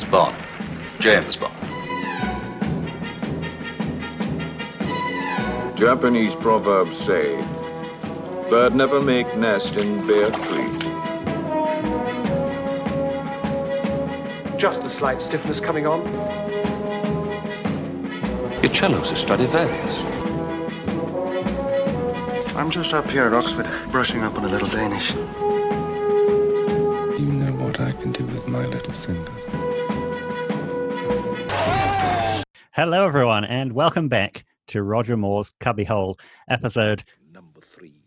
was Bond. James Bond. Japanese proverbs say, bird never make nest in bare tree. Just a slight stiffness coming on. Your cello's a Stradivarius. I'm just up here at Oxford, brushing up on a little Danish. Hello, everyone, and welcome back to Roger Moore's Cubbyhole episode Number three.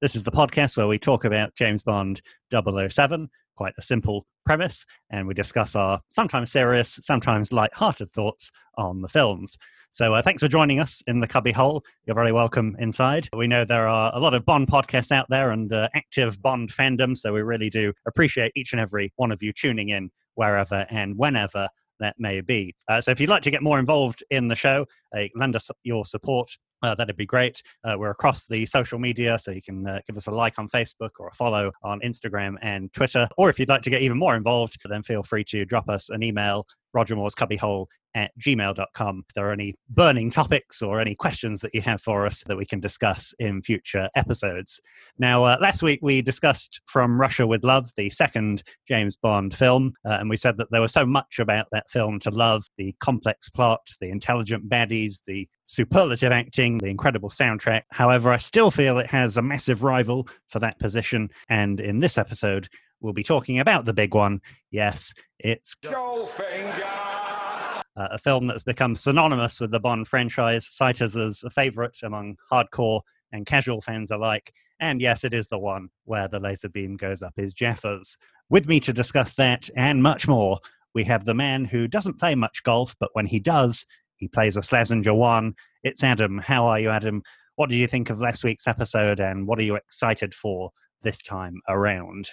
This is the podcast where we talk about James Bond 007, quite a simple premise, and we discuss our sometimes serious, sometimes light-hearted thoughts on the films. So uh, thanks for joining us in the Cubbyhole. You're very welcome inside. We know there are a lot of Bond podcasts out there and uh, active Bond fandom, so we really do appreciate each and every one of you tuning in wherever and whenever that may be. Uh, so if you'd like to get more involved in the show, uh, lend us your support. Uh, that'd be great. Uh, we're across the social media, so you can uh, give us a like on Facebook or a follow on Instagram and Twitter. Or if you'd like to get even more involved, then feel free to drop us an email, Roger Moore's Cubbyhole at gmail.com. If there are any burning topics or any questions that you have for us that we can discuss in future episodes. Now, uh, last week we discussed From Russia with Love, the second James Bond film, uh, and we said that there was so much about that film to love the complex plot, the intelligent baddies, the superlative acting, the incredible soundtrack. However, I still feel it has a massive rival for that position, and in this episode, we'll be talking about the big one. Yes, it's uh, a film that's become synonymous with the Bond franchise, cited as a favorite among hardcore and casual fans alike. And yes, it is the one where the laser beam goes up his Jeffers. With me to discuss that and much more, we have the man who doesn't play much golf, but when he does, he plays a Slazenger 1. It's Adam. How are you, Adam? What did you think of last week's episode, and what are you excited for this time around?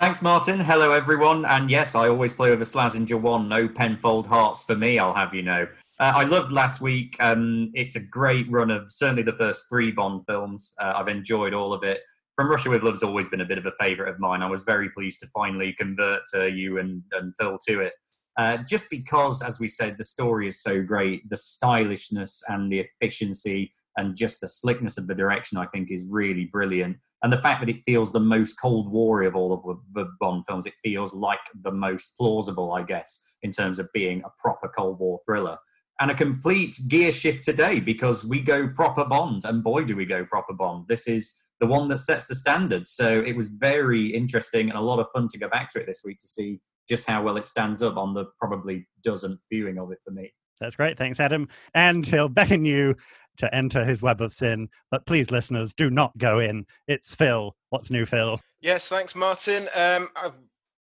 Thanks, Martin. Hello, everyone. And yes, I always play with a Slazenger one. No Penfold hearts for me, I'll have you know. Uh, I loved last week. Um, it's a great run of certainly the first three Bond films. Uh, I've enjoyed all of it. From Russia with Love's always been a bit of a favourite of mine. I was very pleased to finally convert you and, and Phil to it. Uh, just because, as we said, the story is so great, the stylishness and the efficiency and just the slickness of the direction, I think, is really brilliant. And the fact that it feels the most Cold War of all of the Bond films, it feels like the most plausible, I guess, in terms of being a proper Cold War thriller. And a complete gear shift today because we go proper Bond, and boy, do we go proper Bond. This is the one that sets the standard. So it was very interesting and a lot of fun to go back to it this week to see just how well it stands up on the probably dozenth viewing of it for me. That's great. Thanks, Adam. And he'll beckon you to enter his web of sin. But please, listeners, do not go in. It's Phil. What's new, Phil? Yes, thanks, Martin. Um, I'm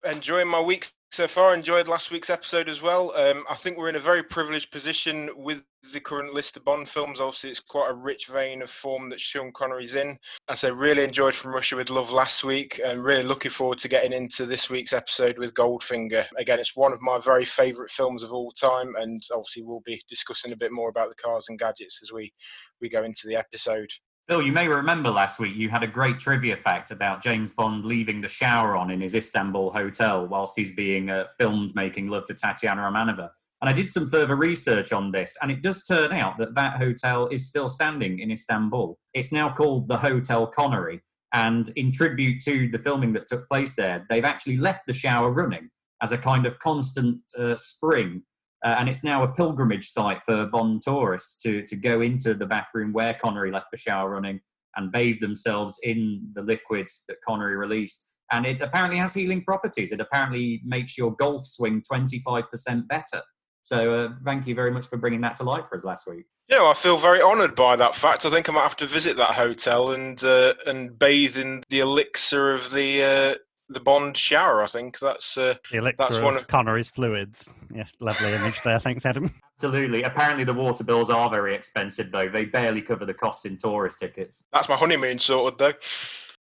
enjoying my week so far. Enjoyed last week's episode as well. Um, I think we're in a very privileged position with the current list of Bond films. Obviously, it's quite a rich vein of form that Sean Connery's in. I say, really enjoyed From Russia with Love last week, and really looking forward to getting into this week's episode with Goldfinger. Again, it's one of my very favourite films of all time, and obviously, we'll be discussing a bit more about the cars and gadgets as we we go into the episode. Phil, you may remember last week you had a great trivia fact about James Bond leaving the shower on in his Istanbul hotel whilst he's being uh, filmed making love to Tatiana Romanova. And I did some further research on this, and it does turn out that that hotel is still standing in Istanbul. It's now called the Hotel Connery. And in tribute to the filming that took place there, they've actually left the shower running as a kind of constant uh, spring uh, and it's now a pilgrimage site for Bond tourists to, to go into the bathroom where Connery left the shower running and bathe themselves in the liquid that Connery released. And it apparently has healing properties. It apparently makes your golf swing 25% better. So uh, thank you very much for bringing that to light for us last week. Yeah, I feel very honoured by that fact. I think I might have to visit that hotel and uh, and bathe in the elixir of the uh, the Bond shower. I think that's uh, the elixir that's of one of Connery's fluids. Yes, lovely image there. Thanks, Adam. Absolutely. Apparently, the water bills are very expensive, though. They barely cover the costs in tourist tickets. that's my honeymoon sorted though.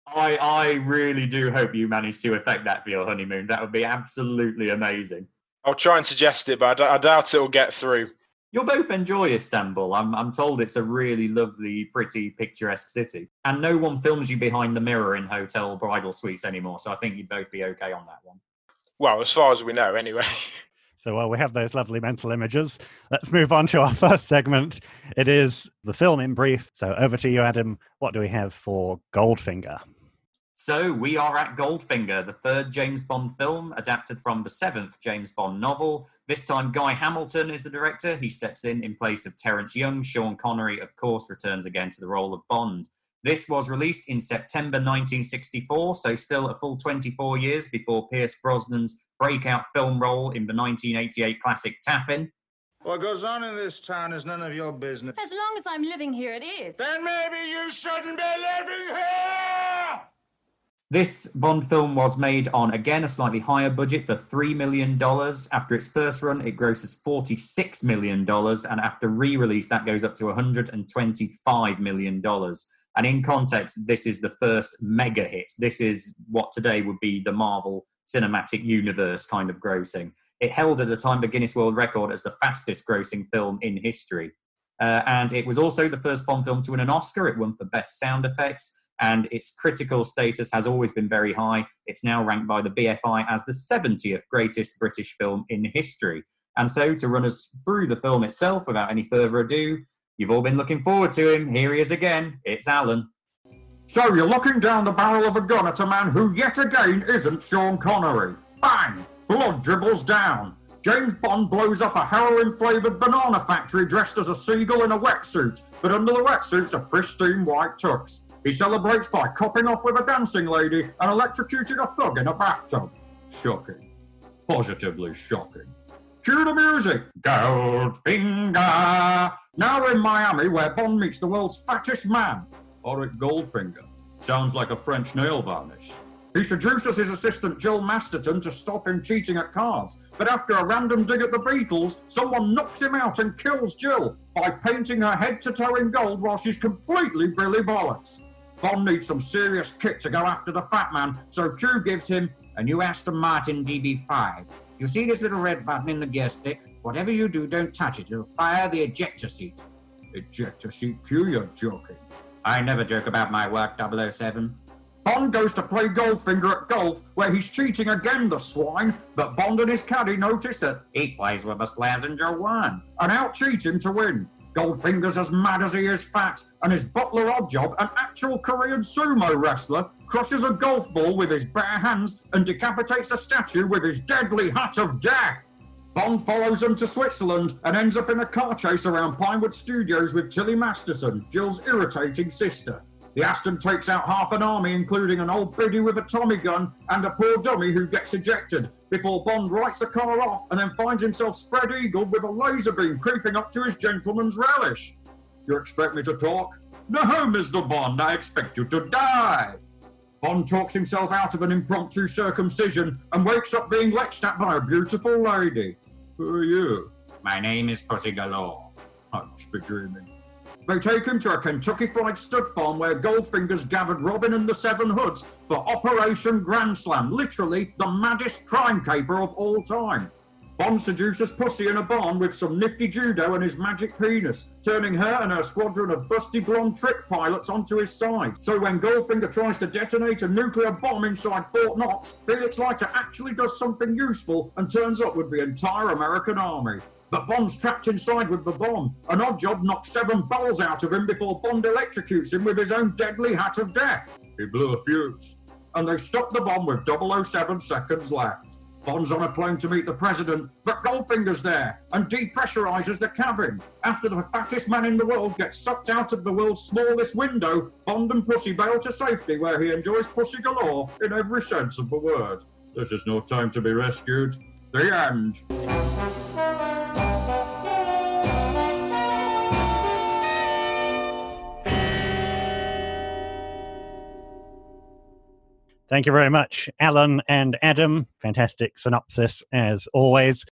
I, I really do hope you manage to affect that for your honeymoon. That would be absolutely amazing. I'll try and suggest it, but I, d- I doubt it'll get through. You'll both enjoy Istanbul. I'm, I'm told it's a really lovely, pretty, picturesque city. And no one films you behind the mirror in hotel bridal suites anymore. So I think you'd both be okay on that one. Well, as far as we know, anyway. So while we have those lovely mental images, let's move on to our first segment. It is the film in brief. So over to you, Adam. What do we have for Goldfinger? So we are at Goldfinger, the third James Bond film adapted from the seventh James Bond novel. This time, Guy Hamilton is the director. He steps in in place of Terence Young. Sean Connery, of course, returns again to the role of Bond. This was released in September 1964, so still a full 24 years before Pierce Brosnan's breakout film role in the 1988 classic Taffin. What goes on in this town is none of your business. As long as I'm living here, it is. Then maybe you shouldn't be living here! This Bond film was made on, again, a slightly higher budget for $3 million. After its first run, it grosses $46 million, and after re release, that goes up to $125 million. And in context, this is the first mega hit. This is what today would be the Marvel Cinematic Universe kind of grossing. It held at the time the Guinness World Record as the fastest grossing film in history. Uh, and it was also the first Bond film to win an Oscar. It won for Best Sound Effects, and its critical status has always been very high. It's now ranked by the BFI as the 70th greatest British film in history. And so, to run us through the film itself without any further ado, You've all been looking forward to him. Here he is again. It's Alan. So you're looking down the barrel of a gun at a man who yet again isn't Sean Connery. Bang! Blood dribbles down. James Bond blows up a heroin flavoured banana factory dressed as a seagull in a wetsuit, but under the wetsuit's a pristine white tux. He celebrates by copping off with a dancing lady and electrocuting a thug in a bathtub. Shocking. Positively shocking. Cue the music. Goldfinger. Now in Miami, where Bond meets the world's fattest man, Auric Goldfinger. Sounds like a French nail varnish. He seduces his assistant Jill Masterson to stop him cheating at cards, but after a random dig at the Beatles, someone knocks him out and kills Jill by painting her head to toe in gold while she's completely Billy Bollocks. Bond needs some serious kit to go after the fat man, so Q gives him a new Aston Martin DB5 you see this little red button in the gear stick? Whatever you do, don't touch it. It'll fire the ejector seat. Ejector seat Q, you're joking. I never joke about my work, 007. Bond goes to play Goldfinger at golf, where he's cheating again, the swine. But Bond and his caddy notice that he plays with a Slazenger one and out cheat him to win. Goldfinger's as mad as he is fat, and his butler Oddjob, an actual Korean sumo wrestler, crushes a golf ball with his bare hands and decapitates a statue with his deadly hat of death. Bond follows them to Switzerland and ends up in a car chase around Pinewood Studios with Tilly Masterson, Jill's irritating sister. The Aston takes out half an army, including an old biddy with a Tommy gun and a poor dummy who gets ejected, before Bond writes the car off and then finds himself spread eagled with a laser beam creeping up to his gentleman's relish. You expect me to talk? No, Mr. Bond, I expect you to die. Bond talks himself out of an impromptu circumcision and wakes up being lectured at by a beautiful lady. Who are you? My name is Pussy Galore. I must be dreaming. They take him to a Kentucky Fried Stud farm where Goldfinger's gathered Robin and the Seven Hoods for Operation Grand Slam, literally the maddest crime caper of all time. Bond seduces Pussy in a barn with some nifty judo and his magic penis, turning her and her squadron of busty blonde trick pilots onto his side. So when Goldfinger tries to detonate a nuclear bomb inside Fort Knox, Felix Leiter actually does something useful and turns up with the entire American army. But Bond's trapped inside with the bomb. An Oddjob knocks seven balls out of him before Bond electrocutes him with his own deadly hat of death. He blew a fuse. And they stop the bomb with 007 seconds left. Bond's on a plane to meet the president, but Goldfinger's there and depressurizes the cabin. After the fattest man in the world gets sucked out of the world's smallest window, Bond and Pussy bail to safety where he enjoys pussy galore in every sense of the word. This is no time to be rescued. The end. Thank you very much, Alan and Adam. Fantastic synopsis as always.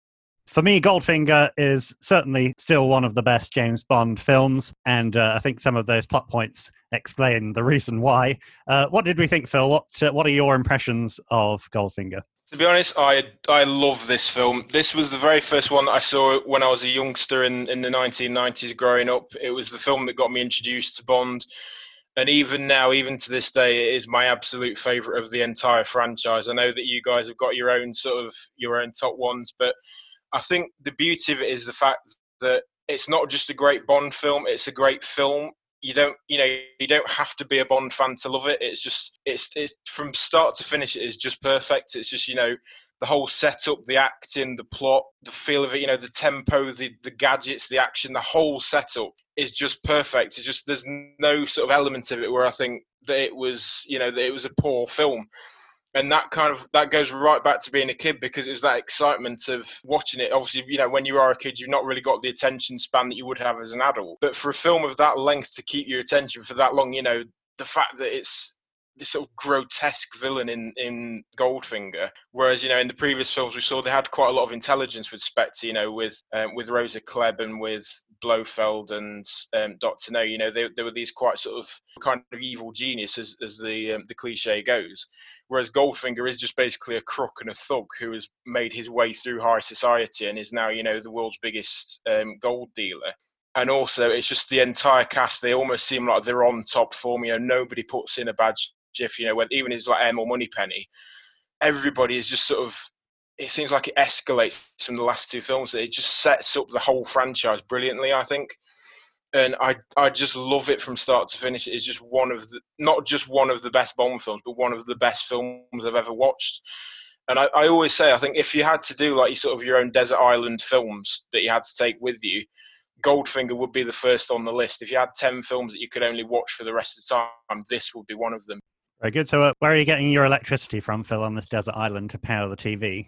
For me, Goldfinger is certainly still one of the best James Bond films, and uh, I think some of those plot points explain the reason why. Uh, what did we think, Phil? What uh, What are your impressions of Goldfinger? To be honest, I I love this film. This was the very first one that I saw when I was a youngster in, in the 1990s growing up. It was the film that got me introduced to Bond and even now, even to this day, it is my absolute favourite of the entire franchise. I know that you guys have got your own sort of your own top ones, but I think the beauty of it is the fact that it's not just a great Bond film; it's a great film. You don't, you know, you don't have to be a Bond fan to love it. It's just, it's, it's from start to finish. It is just perfect. It's just, you know, the whole setup, the acting, the plot, the feel of it, you know, the tempo, the, the gadgets, the action, the whole setup is just perfect. It's just there's no sort of element of it where I think that it was, you know, that it was a poor film. And that kind of that goes right back to being a kid because it was that excitement of watching it. Obviously, you know, when you are a kid, you've not really got the attention span that you would have as an adult. But for a film of that length to keep your attention for that long, you know, the fact that it's this sort of grotesque villain in in Goldfinger. Whereas you know in the previous films we saw they had quite a lot of intelligence with Spectre. You know with um, with Rosa Klebb and with Blofeld and um, Doctor No. You know there were these quite sort of kind of evil genius as, as the um, the cliche goes. Whereas Goldfinger is just basically a crook and a thug who has made his way through high society and is now you know the world's biggest um, gold dealer and also it's just the entire cast. They almost seem like they're on top form. You know, nobody puts in a bad Jiff, you know, when even it's like M or Moneypenny, everybody is just sort of. It seems like it escalates from the last two films. It just sets up the whole franchise brilliantly, I think, and I I just love it from start to finish. It's just one of the not just one of the best Bond films, but one of the best films I've ever watched. And I, I always say, I think if you had to do like sort of your own desert island films that you had to take with you, Goldfinger would be the first on the list. If you had 10 films that you could only watch for the rest of the time, this would be one of them. Very good. So, uh, where are you getting your electricity from, Phil, on this desert island to power the TV?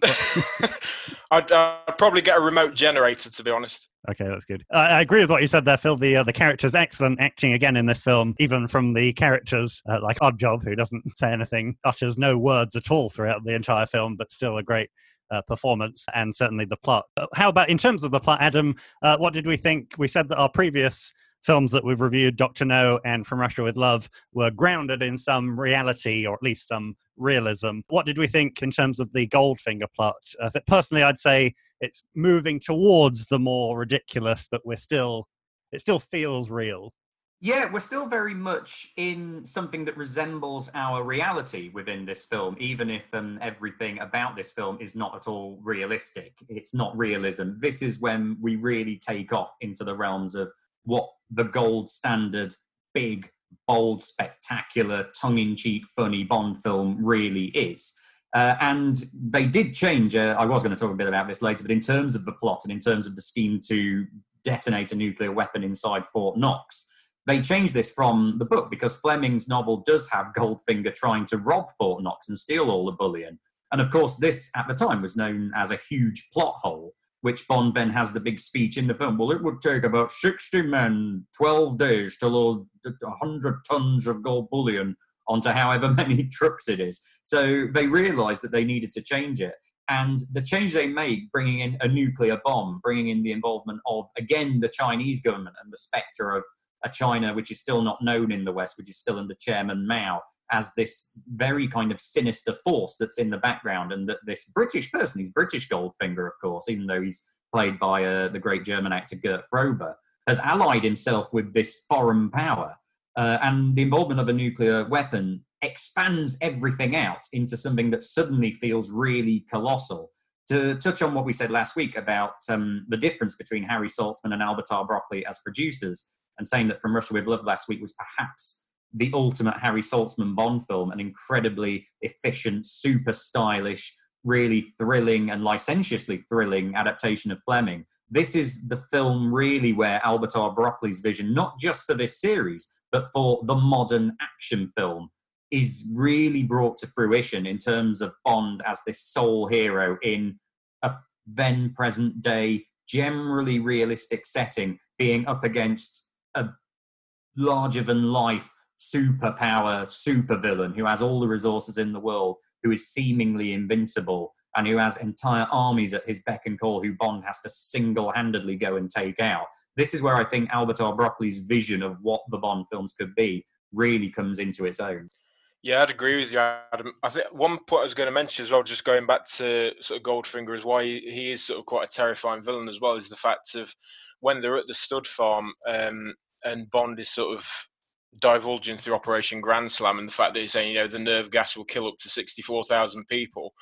I'd, uh, probably get a remote generator, to be honest. Okay, that's good. Uh, I agree with what you said there, Phil. The uh, the characters excellent acting again in this film, even from the characters uh, like Oddjob, who doesn't say anything, utters no words at all throughout the entire film, but still a great uh, performance and certainly the plot. How about in terms of the plot, Adam? Uh, what did we think? We said that our previous films that we've reviewed, Doctor No and From Russia with Love, were grounded in some reality or at least some realism. What did we think in terms of the Goldfinger plot? Uh, personally, I'd say it's moving towards the more ridiculous, but we're still it still feels real. Yeah, we're still very much in something that resembles our reality within this film, even if um, everything about this film is not at all realistic. It's not realism. This is when we really take off into the realms of what the gold standard, big, bold, spectacular, tongue in cheek, funny Bond film really is. Uh, and they did change. Uh, I was going to talk a bit about this later, but in terms of the plot and in terms of the scheme to detonate a nuclear weapon inside Fort Knox, they changed this from the book because Fleming's novel does have Goldfinger trying to rob Fort Knox and steal all the bullion. And of course, this at the time was known as a huge plot hole which Bond then has the big speech in the film. Well, it would take about 60 men, 12 days to load 100 tons of gold bullion onto however many trucks it is. So they realized that they needed to change it. And the change they made, bringing in a nuclear bomb, bringing in the involvement of, again, the Chinese government and the specter of a China which is still not known in the West, which is still under Chairman Mao, as this very kind of sinister force that's in the background, and that this British person, he's British Goldfinger, of course, even though he's played by uh, the great German actor Gert Fröbe, has allied himself with this foreign power. Uh, and the involvement of a nuclear weapon expands everything out into something that suddenly feels really colossal. To touch on what we said last week about um, the difference between Harry Saltzman and Albert R. Broccoli as producers, and saying that From Russia with Love last week was perhaps the ultimate Harry Saltzman Bond film, an incredibly efficient, super stylish, really thrilling and licentiously thrilling adaptation of Fleming. This is the film really where Albert R. Broccoli's vision, not just for this series, but for the modern action film, is really brought to fruition in terms of Bond as this sole hero in a then present day, generally realistic setting, being up against a larger than life superpower supervillain who has all the resources in the world, who is seemingly invincible, and who has entire armies at his beck and call who Bond has to single handedly go and take out. This is where I think Albert R. Broccoli's vision of what the Bond films could be really comes into its own. Yeah, I'd agree with you, Adam. I think one point I was going to mention as well, just going back to sort of Goldfinger, is why he is sort of quite a terrifying villain as well, is the fact of when they're at the stud farm um, and Bond is sort of divulging through Operation Grand Slam and the fact that he's saying, you know, the nerve gas will kill up to 64,000 people.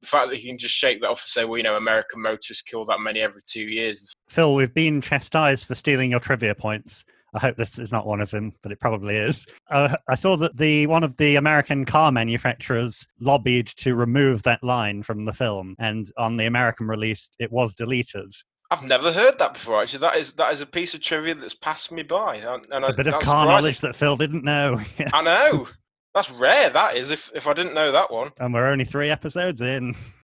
The fact that he can just shake that off and say, well, you know, American motorists kill that many every two years. Phil, we've been chastised for stealing your trivia points. I hope this is not one of them, but it probably is. Uh, I saw that the one of the American car manufacturers lobbied to remove that line from the film, and on the American release, it was deleted. I've never heard that before. Actually, that is that is a piece of trivia that's passed me by. And, and a I, bit of car knowledge that Phil didn't know. yes. I know. That's rare. That is. If if I didn't know that one. And we're only three episodes in.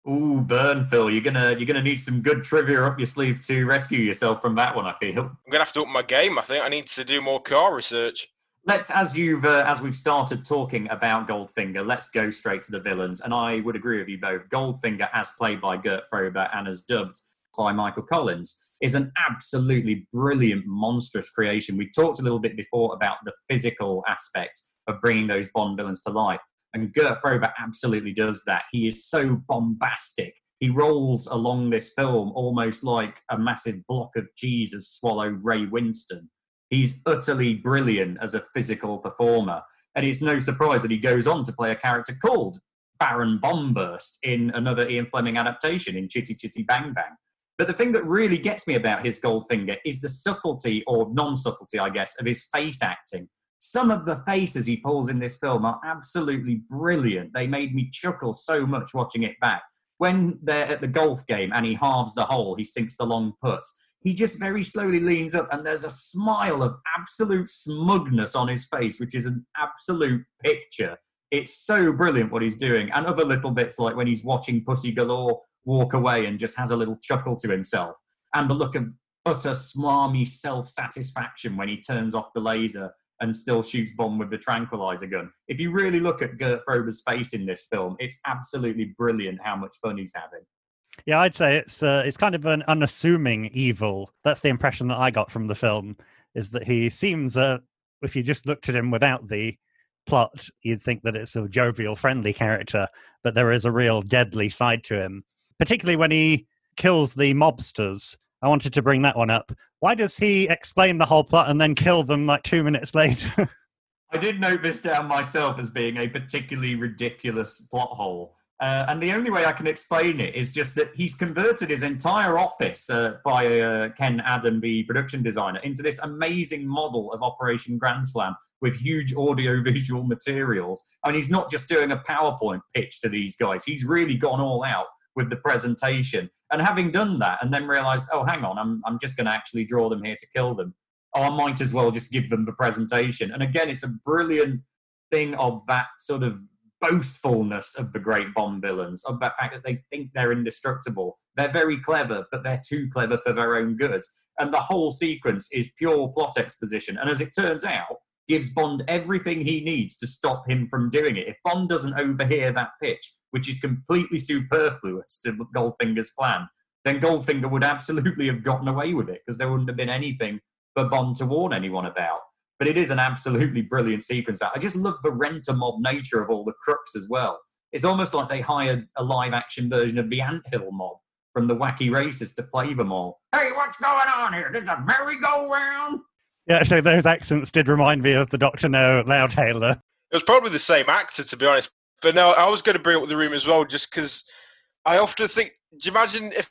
Ooh, burn, Phil. You're gonna you're gonna need some good trivia up your sleeve to rescue yourself from that one. I feel. I'm gonna have to up my game. I think I need to do more car research. Let's, as you've uh, as we've started talking about Goldfinger, let's go straight to the villains. And I would agree with you both. Goldfinger, as played by Gert Fröbe and as dubbed by Michael Collins is an absolutely brilliant, monstrous creation. We've talked a little bit before about the physical aspect of bringing those Bond villains to life. And Gert Fröbe absolutely does that. He is so bombastic. He rolls along this film almost like a massive block of cheese has swallowed Ray Winstone. He's utterly brilliant as a physical performer. And it's no surprise that he goes on to play a character called Baron Bomburst in another Ian Fleming adaptation in Chitty Chitty Bang Bang. But the thing that really gets me about his Goldfinger is the subtlety or non subtlety, I guess, of his face acting. Some of the faces he pulls in this film are absolutely brilliant. They made me chuckle so much watching it back. When they're at the golf game and he halves the hole, he sinks the long putt. He just very slowly leans up, and there's a smile of absolute smugness on his face, which is an absolute picture. It's so brilliant what he's doing. And other little bits like when he's watching Pussy Galore walk away and just has a little chuckle to himself. And the look of utter smarmy self satisfaction when he turns off the laser and still shoots Bond with the tranquilizer gun. If you really look at Gert Fröbe's face in this film, it's absolutely brilliant how much fun he's having. Yeah, I'd say it's uh, it's kind of an unassuming evil. That's the impression that I got from the film. Is that he seems, uh, if you just looked at him without the plot, you'd think that it's a jovial, friendly character, but there is a real deadly side to him particularly when he kills the mobsters. I wanted to bring that one up. Why does he explain the whole plot and then kill them like two minutes later? I did note this down myself as being a particularly ridiculous plot hole. Uh, and the only way I can explain it is just that he's converted his entire office uh, via uh, Ken Adam, the production designer, into this amazing model of Operation Grand Slam with huge audio-visual materials. And he's not just doing a PowerPoint pitch to these guys; he's really gone all out with the presentation. And having done that, and then realized, oh, hang on, I'm, I'm just going to actually draw them here to kill them. Oh, I might as well just give them the presentation. And again, it's a brilliant thing of that sort of boastfulness of the great Bond villains, of that fact that they think they're indestructible. They're very clever, but they're too clever for their own good. And the whole sequence is pure plot exposition. And as it turns out, gives Bond everything he needs to stop him from doing it. If Bond doesn't overhear that pitch, which is completely superfluous to Goldfinger's plan, then Goldfinger would absolutely have gotten away with it because there wouldn't have been anything for Bond to warn anyone about. But it is an absolutely brilliant sequence. I just love the rent a mob nature of all the crooks as well. It's almost like they hired a live action version of the Anthill mob from the wacky races to play them all. Hey, what's going on here? There's a merry-go-round. Yeah, actually, those accents did remind me of the Doctor No loudhailer. It was probably the same actor, to be honest. But no, I was going to bring up the room as well, just because I often think. Do you imagine if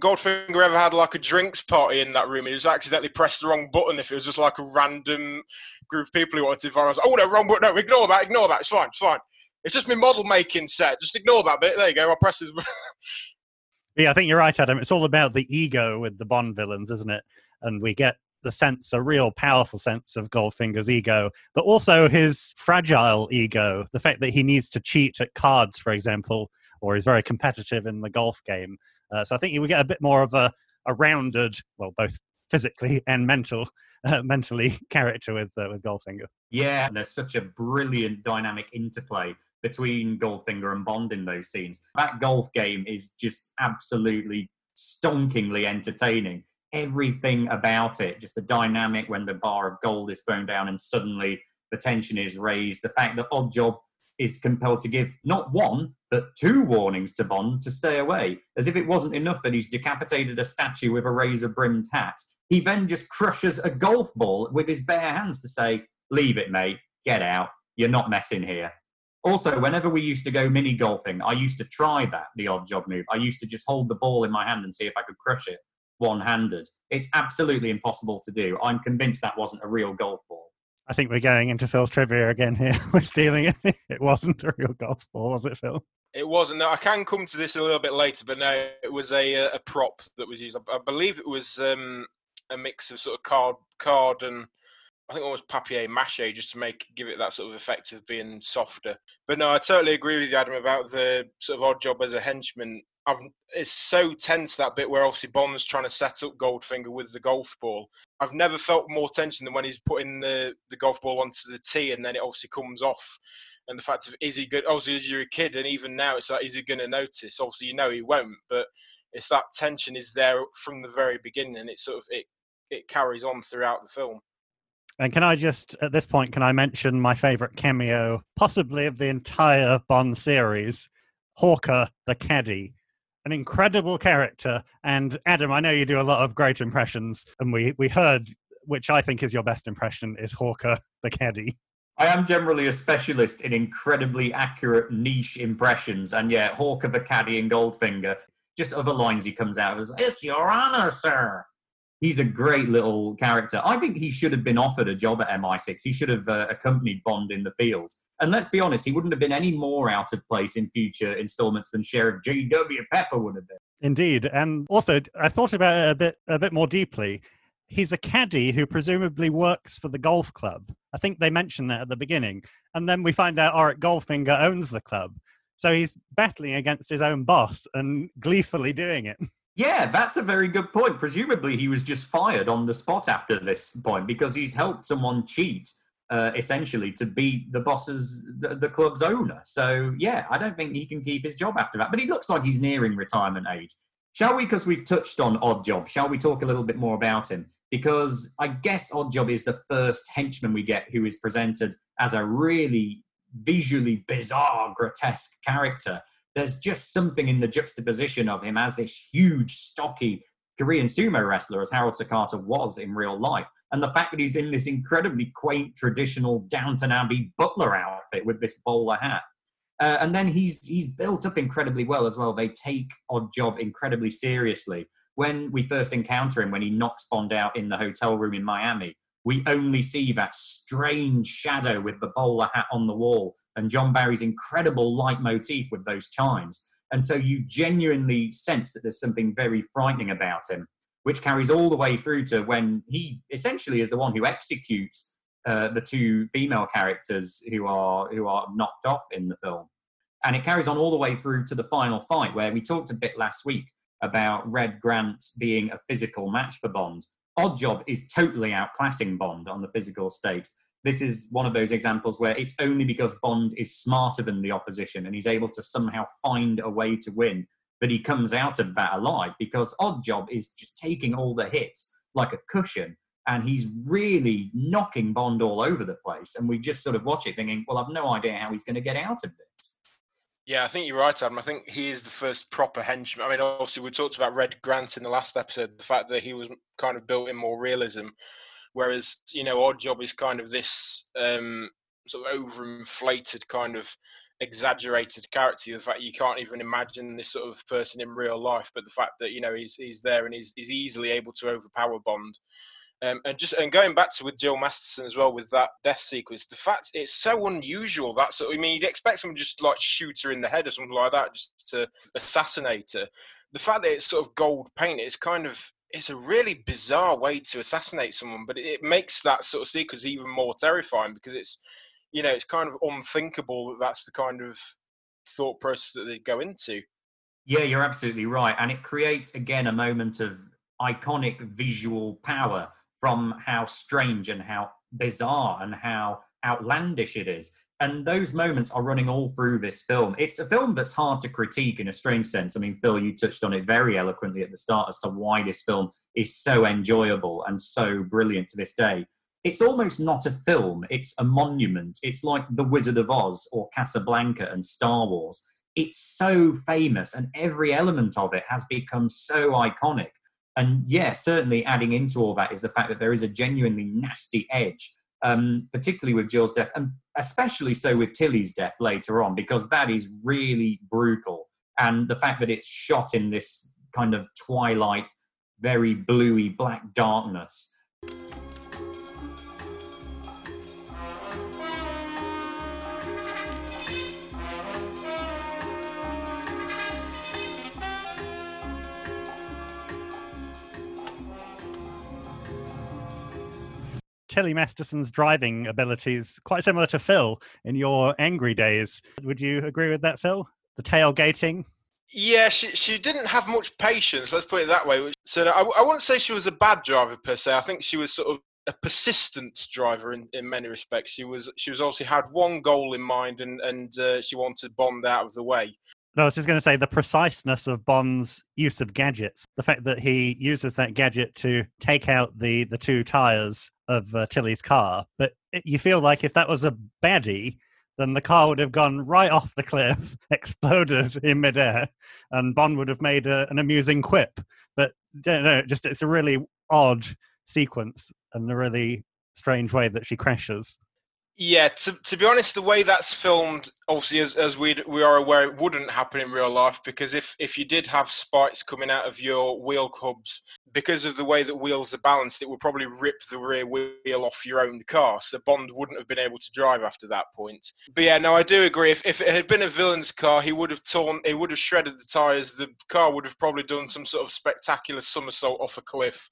Goldfinger ever had like a drinks party in that room? And he just accidentally pressed the wrong button. If it was just like a random group of people who wanted to was like, oh no, wrong button. No, ignore that. Ignore that. It's fine. It's fine. It's just my model making set. Just ignore that bit. There you go. I'll press this. yeah, I think you're right, Adam. It's all about the ego with the Bond villains, isn't it? And we get the sense, a real powerful sense of Goldfinger's ego, but also his fragile ego. The fact that he needs to cheat at cards, for example, or is very competitive in the golf game. Uh, so I think you would get a bit more of a, a rounded, well, both physically and mental, uh, mentally character with uh, with Goldfinger. Yeah, there's such a brilliant dynamic interplay between Goldfinger and Bond in those scenes. That golf game is just absolutely stonkingly entertaining everything about it, just the dynamic when the bar of gold is thrown down and suddenly the tension is raised, the fact that Oddjob is compelled to give not one, but two warnings to Bond to stay away, as if it wasn't enough that he's decapitated a statue with a razor brimmed hat. He then just crushes a golf ball with his bare hands to say, leave it, mate. Get out. You're not messing here. Also, whenever we used to go mini golfing, I used to try that, the Oddjob move. I used to just hold the ball in my hand and see if I could crush it one handed. It's absolutely impossible to do. I'm convinced that wasn't a real golf ball. I think we're going into Phil's trivia again here. we're stealing it. It wasn't a real golf ball, was it, Phil? It wasn't. No, I can come to this a little bit later, but no, it was a uh, a prop that was used. I, I believe it was um, a mix of sort of card, card, and I think almost papier mâché, just to make give it that sort of effect of being softer. But no, I totally agree with you, Adam, about the sort of Oddjob as a henchman. I've, it's so tense that bit where obviously Bond's trying to set up Goldfinger with the golf ball. I've never felt more tension than when he's putting the, the golf ball onto the tee and then it obviously comes off and the fact of is he good? Obviously, as you're a kid, and even now, it's like is he going to notice? Obviously, you know he won't, but it's that tension is there from the very beginning, and it sort of it it carries on throughout the film. And can I just, at this point, can I mention my favourite cameo, possibly of the entire Bond series, Hawker the caddy, an incredible character. And Adam, I know you do a lot of great impressions, and we we heard which I think is your best impression is Hawker the caddy. I am generally a specialist in incredibly accurate niche impressions, and yeah, Hawker the Caddy and Goldfinger, just other lines he comes out as, "It's your honor, sir." He's a great little character. I think he should have been offered a job at MI6. He should have uh, accompanied Bond in the field. And let's be honest, he wouldn't have been any more out of place in future installments than Sheriff J.W. Pepper would have been. Indeed, and also I thought about it a bit a bit more deeply he's a caddy who presumably works for the golf club. I think they mentioned that at the beginning. And then we find out Auric Goldfinger owns the club. So he's battling against his own boss and gleefully doing it. Yeah, that's a very good point. Presumably, he was just fired on the spot after this point because he's helped someone cheat, uh, essentially, to beat the boss's, the, the club's owner. So, yeah, I don't think he can keep his job after that. But he looks like he's nearing retirement age. Shall we, because we've touched on Odd Job, shall we talk a little bit more about him? Because I guess Odd Job is the first henchman we get who is presented as a really visually bizarre, grotesque character. There's just something in the juxtaposition of him as this huge, stocky Korean sumo wrestler, as Harold Sakata was in real life, and the fact that he's in this incredibly quaint, traditional Downton Abbey butler outfit with this bowler hat. Uh, and then he's he's built up incredibly well as well. They take Odd Job incredibly seriously. When we first encounter him, when he knocks Bond out in the hotel room in Miami, we only see that strange shadow with the bowler hat on the wall and John Barry's incredible leitmotif with those chimes. And so you genuinely sense that there's something very frightening about him, which carries all the way through to when he essentially is the one who executes uh, the two female characters who are who are knocked off in the film, and it carries on all the way through to the final fight, where we talked a bit last week about Red Grant being a physical match for Bond. Oddjob is totally outclassing Bond on the physical stakes. This is one of those examples where it's only because Bond is smarter than the opposition and he's able to somehow find a way to win that he comes out of that alive because Oddjob is just taking all the hits like a cushion and he's really knocking Bond all over the place. And we just sort of watch it thinking, well, I've no idea how he's going to get out of this. Yeah, I think you're right, Adam. I think he is the first proper henchman. I mean, obviously, we talked about Red Grant in the last episode, the fact that he was kind of built in more realism, whereas, you know, Odd Job is kind of this um, sort of overinflated kind of exaggerated character. The fact you can't even imagine this sort of person in real life, but the fact that, you know, he's, he's there and he's, he's easily able to overpower Bond. Um, and just and going back to with Jill Masterson as well with that death sequence, the fact it's so unusual. That sort. I mean, you'd expect someone just like shoot her in the head or something like that, just to assassinate her. The fact that it's sort of gold paint, it's kind of it's a really bizarre way to assassinate someone, but it makes that sort of sequence even more terrifying because it's you know it's kind of unthinkable that that's the kind of thought process that they go into. Yeah, you're absolutely right, and it creates again a moment of iconic visual power from how strange and how bizarre and how outlandish it is. And those moments are running all through this film. It's a film that's hard to critique in a strange sense. I mean, Phil, you touched on it very eloquently at the start as to why this film is so enjoyable and so brilliant to this day. It's almost not a film, it's a monument. It's like The Wizard of Oz or Casablanca and Star Wars. It's so famous, and every element of it has become so iconic and yeah, certainly adding into all that is the fact that there is a genuinely nasty edge um, particularly with Jill's death, and especially so with Tilly's death later on, because that is really brutal. And the fact that it's shot in this kind of twilight, very bluey black darkness. Tilly Masterson's driving abilities quite similar to Phil in your angry days. Would you agree with that, Phil? The tailgating? Yeah, she she didn't have much patience. Let's put it that way. So I, I wouldn't say she was a bad driver per se. I think she was sort of a persistent driver in, in many respects. She was she was obviously had one goal in mind, and and uh, she wanted Bond out of the way. No, I was just going to say the preciseness of Bond's use of gadgets. The fact that he uses that gadget to take out the the two tires of uh, Tilly's car, but it, you feel like if that was a baddie, then the car would have gone right off the cliff, exploded in midair, and Bond would have made a, an amusing quip. But no, no, just it's a really odd sequence and a really strange way that she crashes. Yeah, to, to be honest, the way that's filmed, obviously, as, as we we are aware, it wouldn't happen in real life because if, if you did have spikes coming out of your wheel hubs, because of the way that wheels are balanced, it would probably rip the rear wheel off your own car. So Bond wouldn't have been able to drive after that point. But yeah, no, I do agree. If, if it had been a villain's car, he would have torn, he would have shredded the tyres. The car would have probably done some sort of spectacular somersault off a cliff.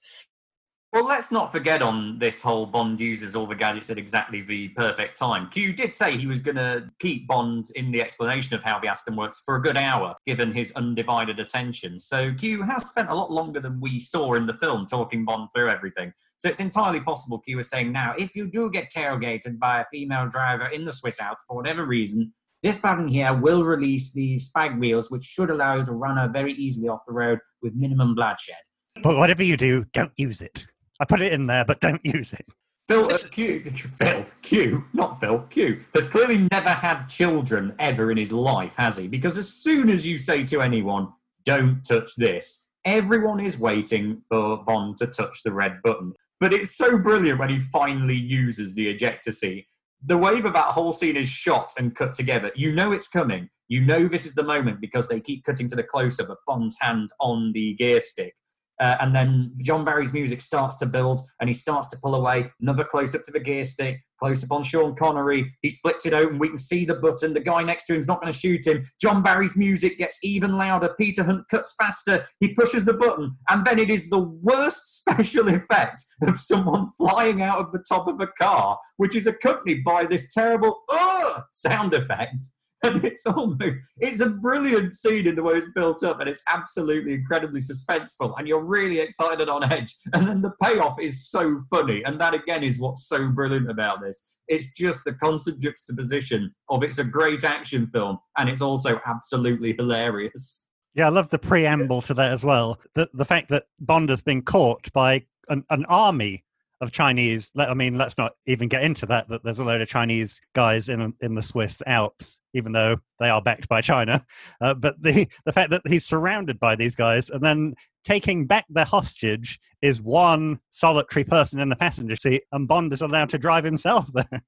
Well, let's not forget on this whole Bond uses all the gadgets at exactly the perfect time. Q did say he was going to keep Bond in the explanation of how the Aston works for a good hour, given his undivided attention. So Q has spent a lot longer than we saw in the film talking Bond through everything. So it's entirely possible Q is saying now, if you do get tailgated by a female driver in the Swiss Alps for whatever reason, this button here will release the spag wheels, which should allow you to run her very easily off the road with minimum bloodshed. But whatever you do, don't use it. I put it in there, but don't use it. Phil, uh, Q, Phil, Q, not Phil, Q, has clearly never had children ever in his life, has he? Because as soon as you say to anyone, don't touch this, everyone is waiting for Bond to touch the red button. But it's so brilliant when he finally uses the ejector seat. The way that that whole scene is shot and cut together, you know it's coming. You know this is the moment because they keep cutting to the close up of Bond's hand on the gear stick. Uh, and then John Barry's music starts to build and he starts to pull away. Another close up to the gear stick, close up on Sean Connery. He's flicked it open. We can see the button. The guy next to him's not going to shoot him. John Barry's music gets even louder. Peter Hunt cuts faster. He pushes the button. And then it is the worst special effect of someone flying out of the top of a car, which is accompanied by this terrible Ugh! sound effect and it's almost it's a brilliant scene in the way it's built up and it's absolutely incredibly suspenseful and you're really excited on edge. And then the payoff is so funny and that again is what's so brilliant about this. It's just the constant juxtaposition of it's a great action film and it's also absolutely hilarious. Yeah, I love the preamble to that as well. The the fact that Bond has been caught by an, an army of Chinese. I mean, let's not even get into that. That there's a load of Chinese guys in in the Swiss Alps, even though they are backed by China. Uh, but the the fact that he's surrounded by these guys and then taking back their hostage is one solitary person in the passenger seat, and Bond is allowed to drive himself there.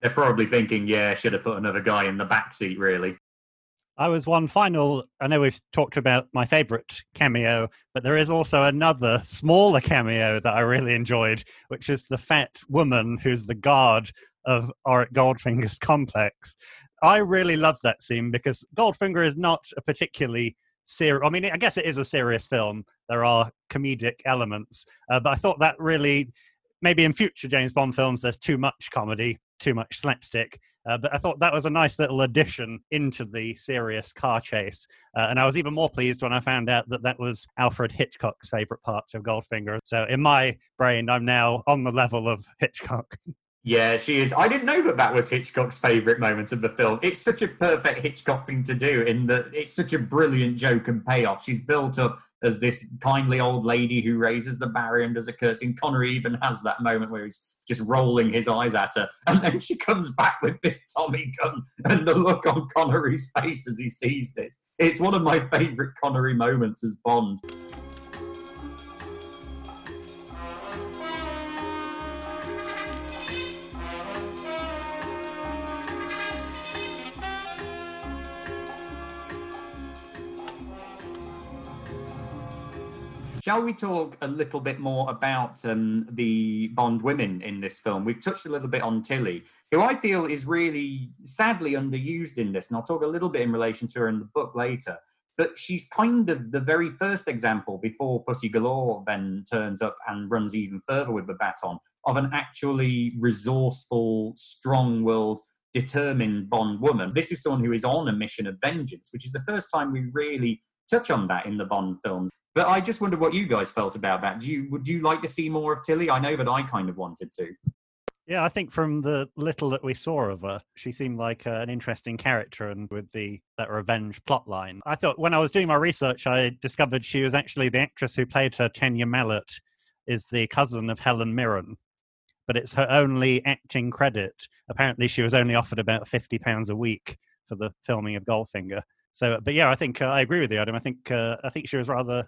They're probably thinking, yeah, should have put another guy in the back seat, really. I was one final. I know we've talked about my favorite cameo, but there is also another smaller cameo that I really enjoyed, which is the fat woman who's the guard of Auric Goldfinger's complex. I really love that scene because Goldfinger is not a particularly serious. I mean, I guess it is a serious film. There are comedic elements, uh, but I thought that really, maybe in future James Bond films, there's too much comedy, too much slapstick. Uh, but I thought that was a nice little addition into the serious car chase. Uh, and I was even more pleased when I found out that that was Alfred Hitchcock's favorite part of Goldfinger. So in my brain, I'm now on the level of Hitchcock. Yeah, she is. I didn't know that that was Hitchcock's favourite moment of the film. It's such a perfect Hitchcock thing to do in that it's such a brilliant joke and payoff. She's built up as this kindly old lady who raises the barrier and does a cursing. Connery even has that moment where he's just rolling his eyes at her. And then she comes back with this Tommy gun and the look on Connery's face as he sees this. It's one of my favourite Connery moments as Bond. Shall we talk a little bit more about um, the Bond women in this film? We've touched a little bit on Tilly, who I feel is really sadly underused in this, and I'll talk a little bit in relation to her in the book later. But she's kind of the very first example before Pussy Galore then turns up and runs even further with the baton of an actually resourceful, strong willed, determined Bond woman. This is someone who is on a mission of vengeance, which is the first time we really touch on that in the Bond films. But I just wonder what you guys felt about that. Do you would you like to see more of Tilly? I know that I kind of wanted to. Yeah, I think from the little that we saw of her, she seemed like uh, an interesting character, and with the that revenge plotline, I thought when I was doing my research, I discovered she was actually the actress who played her Tania Mallet, is the cousin of Helen Mirren, but it's her only acting credit. Apparently, she was only offered about fifty pounds a week for the filming of Goldfinger. So, but yeah, I think uh, I agree with you, Adam. I think uh, I think she was rather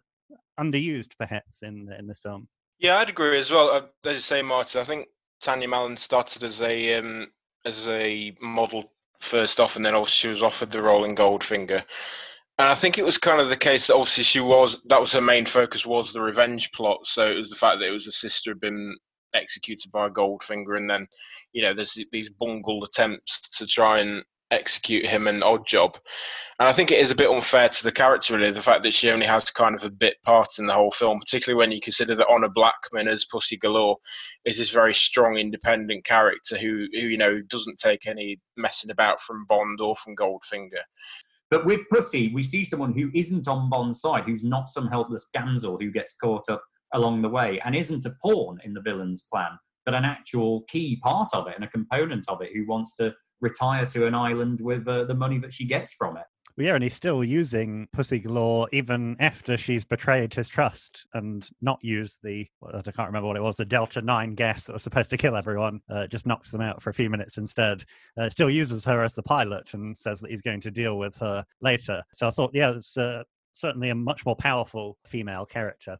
underused, perhaps, in in this film. Yeah, I'd agree as well. Uh, as you say, Martin, I think Tania Mallet started as a um, as a model first off, and then also she was offered the role in Goldfinger. And I think it was kind of the case that obviously she was that was her main focus was the revenge plot. So it was the fact that it was a sister had been executed by Goldfinger, and then you know there's these bungled attempts to try and execute him an Oddjob. And I think it is a bit unfair to the character, really, the fact that she only has kind of a bit part in the whole film, particularly when you consider that Honor Blackman as Pussy Galore is this very strong, independent character who, who you know, doesn't take any messing about from Bond or from Goldfinger. But with Pussy, we see someone who isn't on Bond's side, who's not some helpless damsel who gets caught up along the way and isn't a pawn in the villain's plan, but an actual key part of it and a component of it who wants to retire to an island with uh, the money that she gets from it. Well, yeah, and he's still using Pussy Galore even after she's betrayed his trust and not used the, I can't remember what it was, the Delta 9 gas that was supposed to kill everyone, uh, just knocks them out for a few minutes instead. Uh, still uses her as the pilot and says that he's going to deal with her later. So I thought, yeah, it's uh, certainly a much more powerful female character.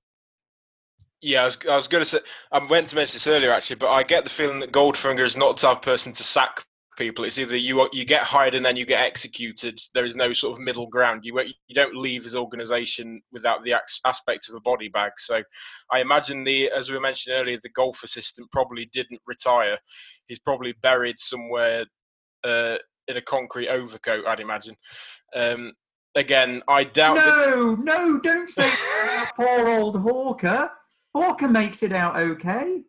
Yeah, I was, I was going to say, I went to mention this earlier actually, but I get the feeling that Goldfinger is not the type of person to sack people. It's either you you get hired and then you get executed. There is no sort of middle ground. You you don't leave his organisation without the aspect of a body bag. So, I imagine the as we mentioned earlier, the golf assistant probably didn't retire. He's probably buried somewhere uh, in a concrete overcoat. I'd imagine. Um, again, I doubt. No, that... no, don't say poor old Hawker. Hawker makes it out okay.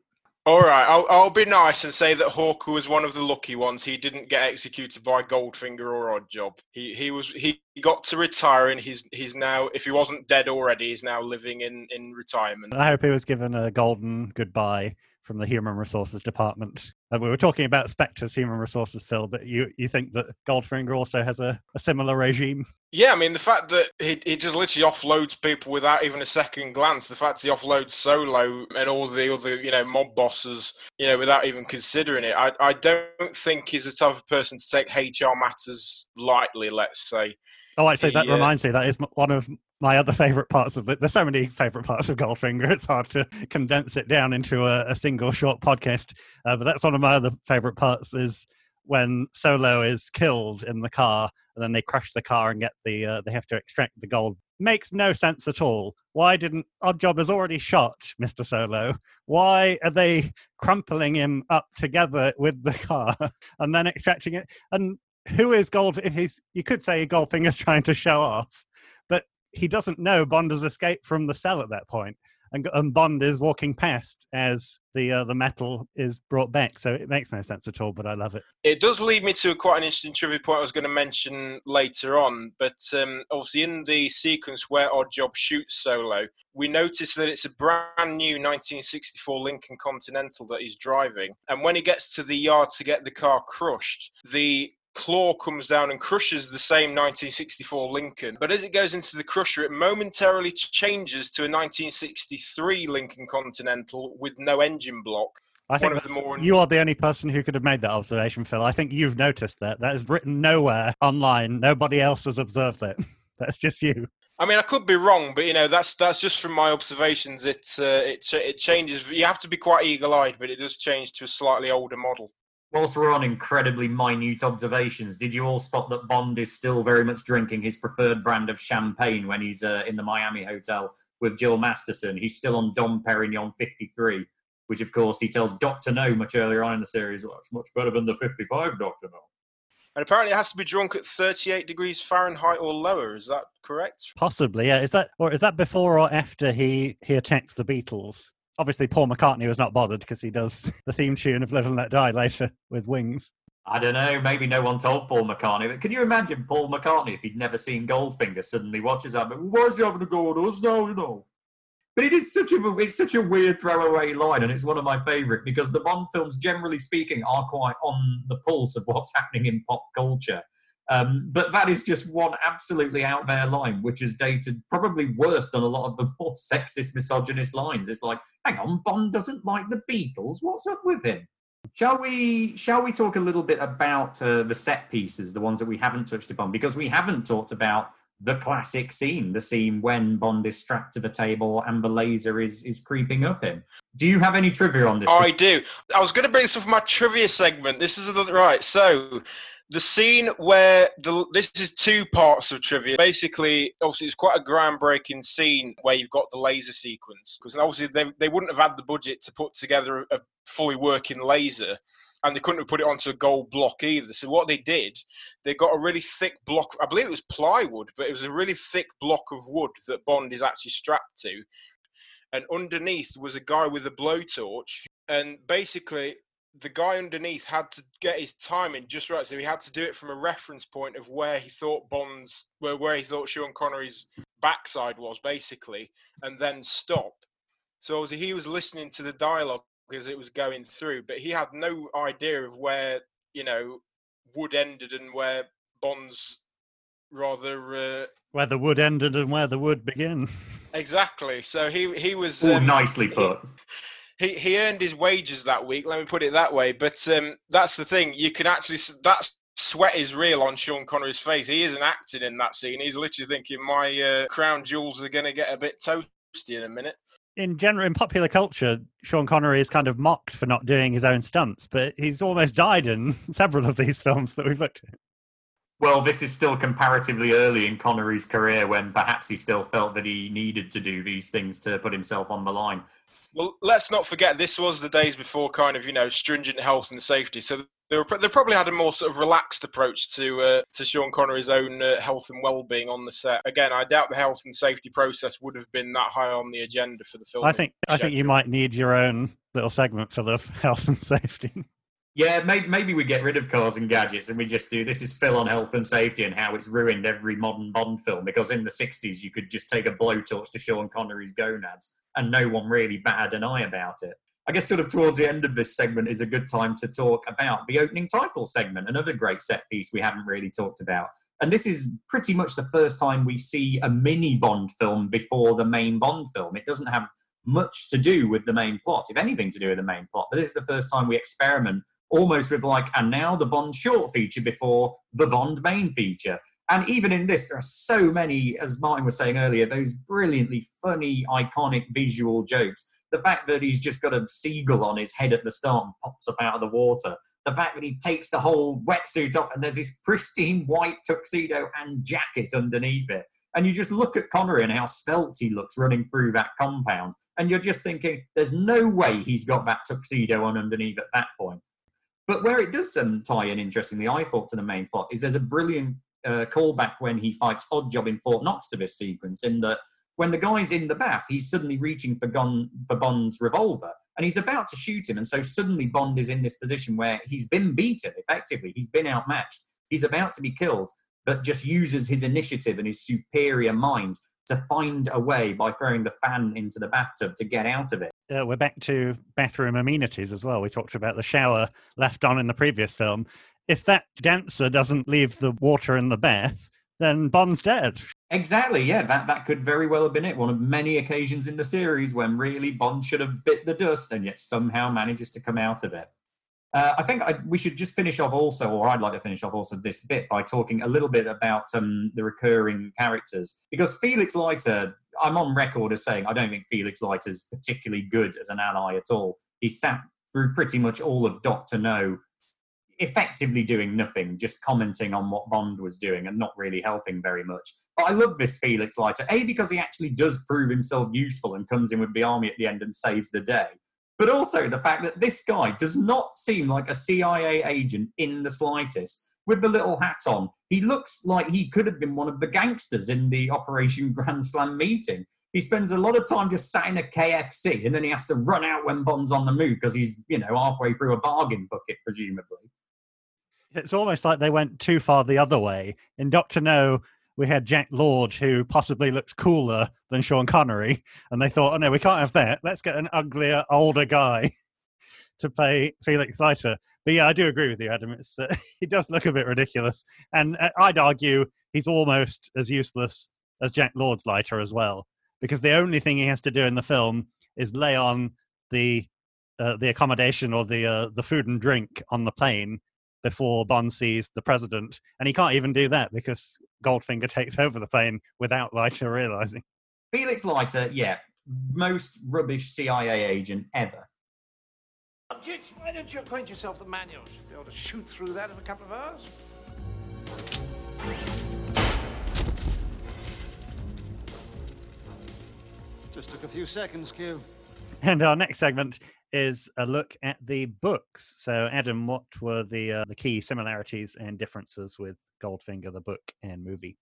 All right, I'll, I'll be nice and say that Hawker was one of the lucky ones. He didn't get executed by Goldfinger or Oddjob. He he was he got to retire and he's he's now if he wasn't dead already, he's now living in in retirement. I hope he was given a golden goodbye from the human resources department. And we were talking about Spectre's human resources, Phil, but you, you think that Goldfinger also has a, a similar regime? Yeah, I mean, the fact that he, he just literally offloads people without even a second glance, the fact he offloads Solo and all the other, you know, mob bosses, you know, without even considering it, I, I don't think he's the type of person to take HR matters lightly, let's say. Oh, actually, that uh, reminds me. That is one of my other favorite parts of it. There's so many favorite parts of Goldfinger. It's hard to condense it down into a, a single short podcast. Uh, but that's one of my other favorite parts is when Solo is killed in the car, and then they crash the car and get the uh, they have to extract the gold. Makes no sense at all. Why didn't Oddjob has already shot Mr. Solo? Why are they crumpling him up together with the car and then extracting it? And who is Gold? If he's, you could say Goldfinger's trying to show off, he doesn't know Bond has escaped from the cell at that point, and, and Bond is walking past as the uh, the metal is brought back. So it makes no sense at all, but I love it. It does lead me to quite an interesting trivia point I was going to mention later on. But um, obviously, in the sequence where Oddjob shoots Solo, we notice that it's a brand new 1964 Lincoln Continental that he's driving. And when he gets to the yard to get the car crushed, the claw comes down and crushes the same 1964 Lincoln. But as it goes into the crusher, it momentarily changes to a 1963 Lincoln Continental with no engine block. I think more... you are the only person who could have made that observation, Phil. I think you've noticed that. That is written nowhere online. Nobody else has observed it. That's just you. I mean, I could be wrong, but you know, that's that's just from my observations. It uh, it it changes. You have to be quite eagle-eyed, but it does change to a slightly older model whilst we're on incredibly minute observations, did you all spot that Bond is still very much drinking his preferred brand of champagne when he's uh, in the Miami hotel with Jill Masterson. He's still on Dom Perignon 53, which of course he tells Doctor No much earlier on in the series. Well, it's much better than the 55 Doctor No. And apparently, it has to be drunk at 38 degrees Fahrenheit or lower. Is that correct? Possibly, yeah. Is that or is that before or after he he attacks the Beatles? Obviously, Paul McCartney was not bothered because he does the theme tune of "Live and Let Die" later with Wings. I don't know. Maybe no one told Paul McCartney. But can you imagine Paul McCartney if he'd never seen Goldfinger suddenly watches that? But why is he having to go with us now? You know. But it is such a it's such a weird throwaway line, and it's one of my favourite because the Bond films, generally speaking, are quite on the pulse of what's happening in pop culture. Um, but that is just one absolutely out there line, which is dated probably worse than a lot of the more sexist, misogynist lines. It's like, hang on, Bond doesn't like the Beatles. What's up with him? Shall we? Shall we talk a little bit about uh, the set pieces, the ones that we haven't touched upon, because we haven't talked about the classic scene, the scene when Bond is strapped to the table and the laser is is creeping up him. Do you have any trivia on this? I do. I was going to bring this up for my trivia segment. This is the, right. So, the scene where the this is two parts of trivia. Basically, obviously, it's quite a groundbreaking scene where you've got the laser sequence because obviously they they wouldn't have had the budget to put together a fully working laser and they couldn't have put it onto a gold block either. So what they did, they got a really thick block. I believe it was plywood, but it was a really thick block of wood that Bond is actually strapped to. And underneath was a guy with a blowtorch, and basically the guy underneath had to get his timing just right. So he had to do it from a reference point of where he thought Bond's, where where he thought Sean Connery's backside was, basically, and then stop. So he was listening to the dialogue because it was going through, but he had no idea of where you know wood ended and where Bond's rather uh, where the wood ended and where the wood began. Exactly. So he he was um, nicely put. He, he earned his wages that week. Let me put it that way. But um, that's the thing. You can actually that sweat is real on Sean Connery's face. He isn't acting in that scene. He's literally thinking, "My uh, crown jewels are going to get a bit toasty in a minute." in general in popular culture, Sean Connery is kind of mocked for not doing his own stunts, but he's almost died in several of these films that we've looked at. Well, this is still comparatively early in Connery's career when perhaps he still felt that he needed to do these things to put himself on the line. Well, let's not forget this was the days before kind of, you know, stringent health and safety. So they, were, they probably had a more sort of relaxed approach to uh, to Sean Connery's own uh, health and well-being on the set. Again, I doubt the health and safety process would have been that high on the agenda for the film. I think schedule. I think you might need your own little segment for the health and safety. Yeah, maybe, maybe we get rid of cars and gadgets and we just do this is Phil on health and safety and how it's ruined every modern Bond film. Because in the 60s, you could just take a blowtorch to Sean Connery's gonads and no one really batted an eye about it. I guess sort of towards the end of this segment is a good time to talk about the opening title segment, another great set piece we haven't really talked about. And this is pretty much the first time we see a mini Bond film before the main Bond film. It doesn't have much to do with the main plot, if anything to do with the main plot. But this is the first time we experiment almost with like, and now the Bond short feature before the Bond main feature. And even in this, there are so many, as Martin was saying earlier, those brilliantly funny, iconic visual jokes the fact that he's just got a seagull on his head at the start and pops up out of the water, the fact that he takes the whole wetsuit off and there's this pristine white tuxedo and jacket underneath it. And you just look at Connery and how svelte he looks running through that compound. And you're just thinking, there's no way he's got that tuxedo on underneath at that point. But where it does um, tie in, interestingly, I thought to the main plot, is there's a brilliant uh, callback when he fights Oddjob in Fort Knox to this sequence, in that when the guy's in the bath, he's suddenly reaching for, Gon, for Bond's revolver and he's about to shoot him. And so suddenly Bond is in this position where he's been beaten effectively, he's been outmatched, he's about to be killed, but just uses his initiative and his superior mind to find a way by throwing the fan into the bathtub to get out of it. Uh, we're back to bathroom amenities as well. We talked about the shower left on in the previous film. If that dancer doesn't leave the water in the bath, then Bond's dead. Exactly, yeah. That that could very well have been it. One of many occasions in the series when really Bond should have bit the dust and yet somehow manages to come out of it. Uh, I think I, we should just finish off also, or I'd like to finish off also this bit by talking a little bit about um, the recurring characters. Because Felix Leiter, I'm on record as saying I don't think Felix Leiter is particularly good as an ally at all. He sat through pretty much all of Doctor No effectively doing nothing, just commenting on what Bond was doing and not really helping very much. But I love this Felix Leiter. A, because he actually does prove himself useful and comes in with the army at the end and saves the day. But also the fact that this guy does not seem like a CIA agent in the slightest. With the little hat on, he looks like he could have been one of the gangsters in the Operation Grand Slam meeting. He spends a lot of time just sat in a KFC and then he has to run out when Bond's on the move because he's, you know, halfway through a bargain bucket, presumably. It's almost like they went too far the other way. In Doctor No, we had Jack Lord, who possibly looks cooler than Sean Connery, and they thought, oh no, we can't have that. Let's get an uglier, older guy to play Felix Leiter. But yeah, I do agree with you, Adam. It's uh, he does look a bit ridiculous, and uh, I'd argue he's almost as useless as Jack Lord's Leiter as well, because the only thing he has to do in the film is lay on the uh, the accommodation or the uh, the food and drink on the plane before Bond sees the president, and he can't even do that because Goldfinger takes over the plane without Leiter realizing. Felix Leiter, yeah, most rubbish CIA agent ever. Jits, why don't you acquaint yourself with the manuals? You'll be able to shoot through that in a couple of hours. Just took a few seconds, Q. And our next segment is a look at the books. So, Adam, what were the uh, the key similarities and differences with Goldfinger, the book and movie?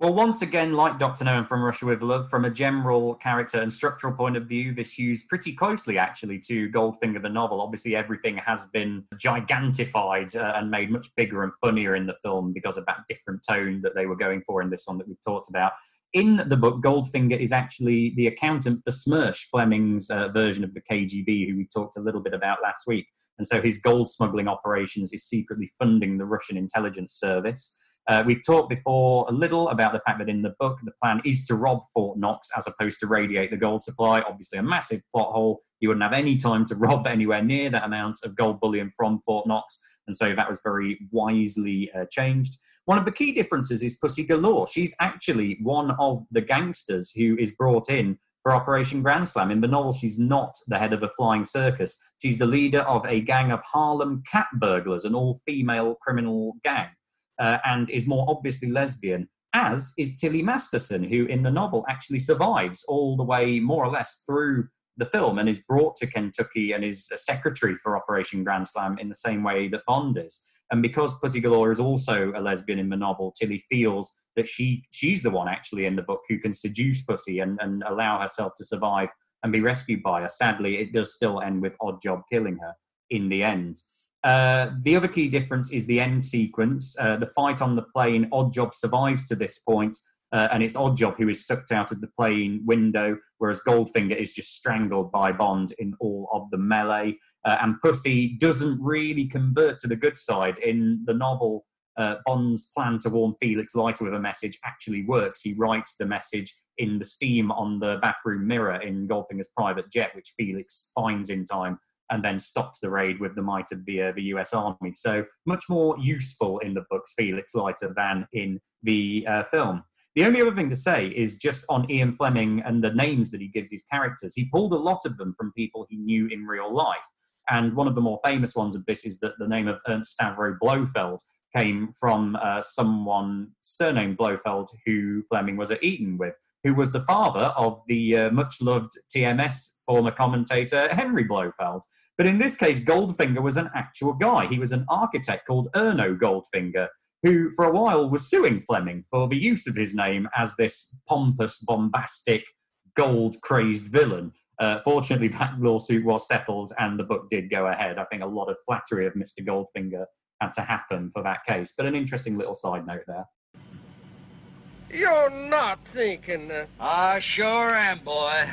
Well, once again, like Doctor No and From Russia with Love, from a general character and structural point of view, this hews pretty closely actually to Goldfinger the novel. Obviously, everything has been gigantified uh, and made much bigger and funnier in the film because of that different tone that they were going for in this one that we've talked about in the book, Goldfinger is actually the accountant for Smersh, Fleming's uh, version of the KGB, who we talked a little bit about last week. And so his gold smuggling operations is secretly funding the Russian intelligence service. Uh, we've talked before a little about the fact that in the book, the plan is to rob Fort Knox as opposed to radiate the gold supply. Obviously, a massive plot hole. You wouldn't have any time to rob anywhere near that amount of gold bullion from Fort Knox. And so that was very wisely uh, changed. One of the key differences is Pussy Galore. She's actually one of the gangsters who is brought in for Operation Grand Slam. In the novel, she's not the head of a flying circus. She's the leader of a gang of Harlem cat burglars, an all female criminal gang, uh, and is more obviously lesbian, as is Tilly Masterson, who in the novel actually survives all the way more or less through the film and is brought to Kentucky and is a secretary for Operation Grand Slam in the same way that Bond is. And because Pussy Galore is also a lesbian in the novel, Tilly feels that she she's the one actually in the book who can seduce Pussy and, and allow herself to survive and be rescued by her. Sadly, it does still end with Oddjob killing her in the end. Uh, the other key difference is the end sequence. Uh, the fight on the plane, Oddjob survives to this point, uh, and it's Oddjob who is sucked out of the plane window, whereas Goldfinger is just strangled by Bond in all of the melee. Uh, and Pussy doesn't really convert to the good side. In the novel, uh, Bond's plan to warn Felix Leiter with a message actually works. He writes the message in the steam on the bathroom mirror in Goldfinger's private jet, which Felix finds in time and then stops the raid with the might of the, uh, the US Army. So much more useful in the books, Felix Leiter, than in the uh, film. The only other thing to say is just on Ian Fleming and the names that he gives his characters. He pulled a lot of them from people he knew in real life. And one of the more famous ones of this is that the name of Ernst Stavro Blofeld came from uh, someone surnamed Blofeld who Fleming was at Eton with, who was the father of the uh, much loved TMS former commentator Henry Blofeld. But in this case, Goldfinger was an actual guy. He was an architect called Erno Goldfinger, who for a while was suing Fleming for the use of his name as this pompous, bombastic, gold crazed villain. Uh, fortunately, that lawsuit was settled and the book did go ahead. I think a lot of flattery of Mr. Goldfinger had to happen for that case. But an interesting little side note there. You're not thinking. Uh... I sure am, boy.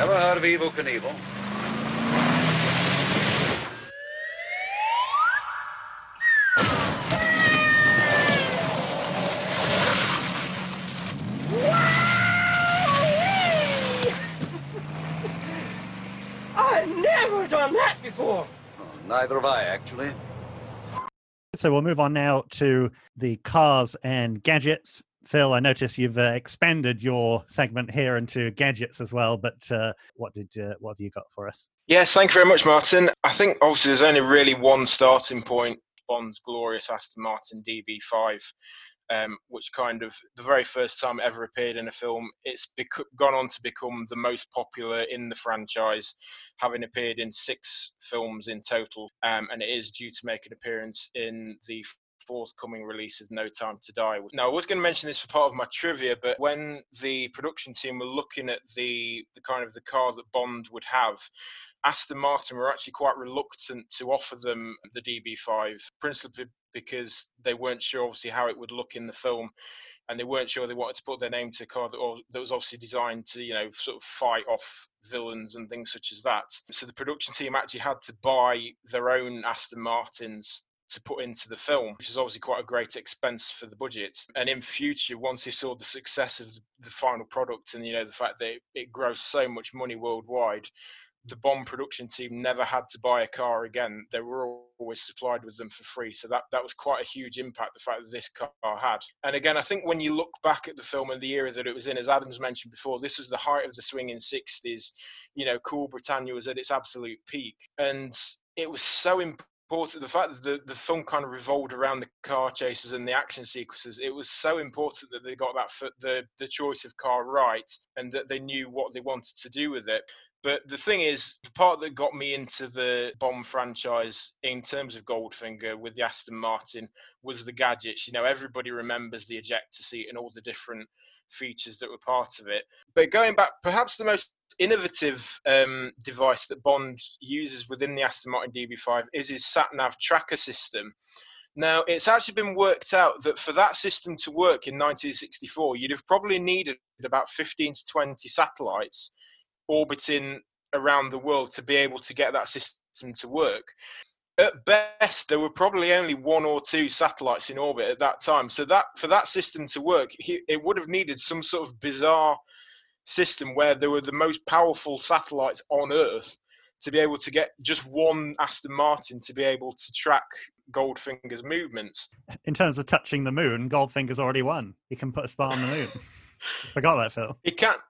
Ever heard of Evel Knievel? done that before. Oh, neither have I, actually. So we'll move on now to the cars and gadgets. Phil, I notice you've uh, expanded your segment here into gadgets as well. But uh, what did uh, what have you got for us? Yes, thank you very much, Martin. I think obviously there's only really one starting point: Bond's glorious Aston Martin DB5. Um, which kind of the very first time ever appeared in a film. It's bec- gone on to become the most popular in the franchise, having appeared in six films in total, um, and it is due to make an appearance in the forthcoming release of No Time to Die. Now, I was going to mention this for part of my trivia, but when the production team were looking at the the kind of the car that Bond would have, Aston Martin were actually quite reluctant to offer them the DB5, principally because they weren't sure, obviously, how it would look in the film. And they weren't sure they wanted to put their name to a car that, that was obviously designed to, you know, sort of fight off villains and things such as that. So the production team actually had to buy their own Aston Martins to put into the film, which is obviously quite a great expense for the budget. And in future, once they saw the success of the final product and you know the fact that it grossed so much money worldwide, the Bond production team never had to buy a car again. They were always supplied with them for free. So that, that was quite a huge impact, the fact that this car had. And again, I think when you look back at the film and the era that it was in, as Adams mentioned before, this was the height of the swinging 60s. You know, Cool Britannia was at its absolute peak. And it was so important the fact that the, the film kind of revolved around the car chases and the action sequences it was so important that they got that the the choice of car right and that they knew what they wanted to do with it but the thing is, the part that got me into the Bond franchise in terms of Goldfinger with the Aston Martin was the gadgets. You know, everybody remembers the ejector seat and all the different features that were part of it. But going back, perhaps the most innovative um, device that Bond uses within the Aston Martin DB5 is his sat nav tracker system. Now, it's actually been worked out that for that system to work in 1964, you'd have probably needed about 15 to 20 satellites orbiting around the world to be able to get that system to work. At best, there were probably only one or two satellites in orbit at that time. So that for that system to work, it would have needed some sort of bizarre system where there were the most powerful satellites on Earth to be able to get just one Aston Martin to be able to track Goldfinger's movements. In terms of touching the moon, Goldfinger's already won. He can put a spot on the moon. Forgot that, Phil. He can't.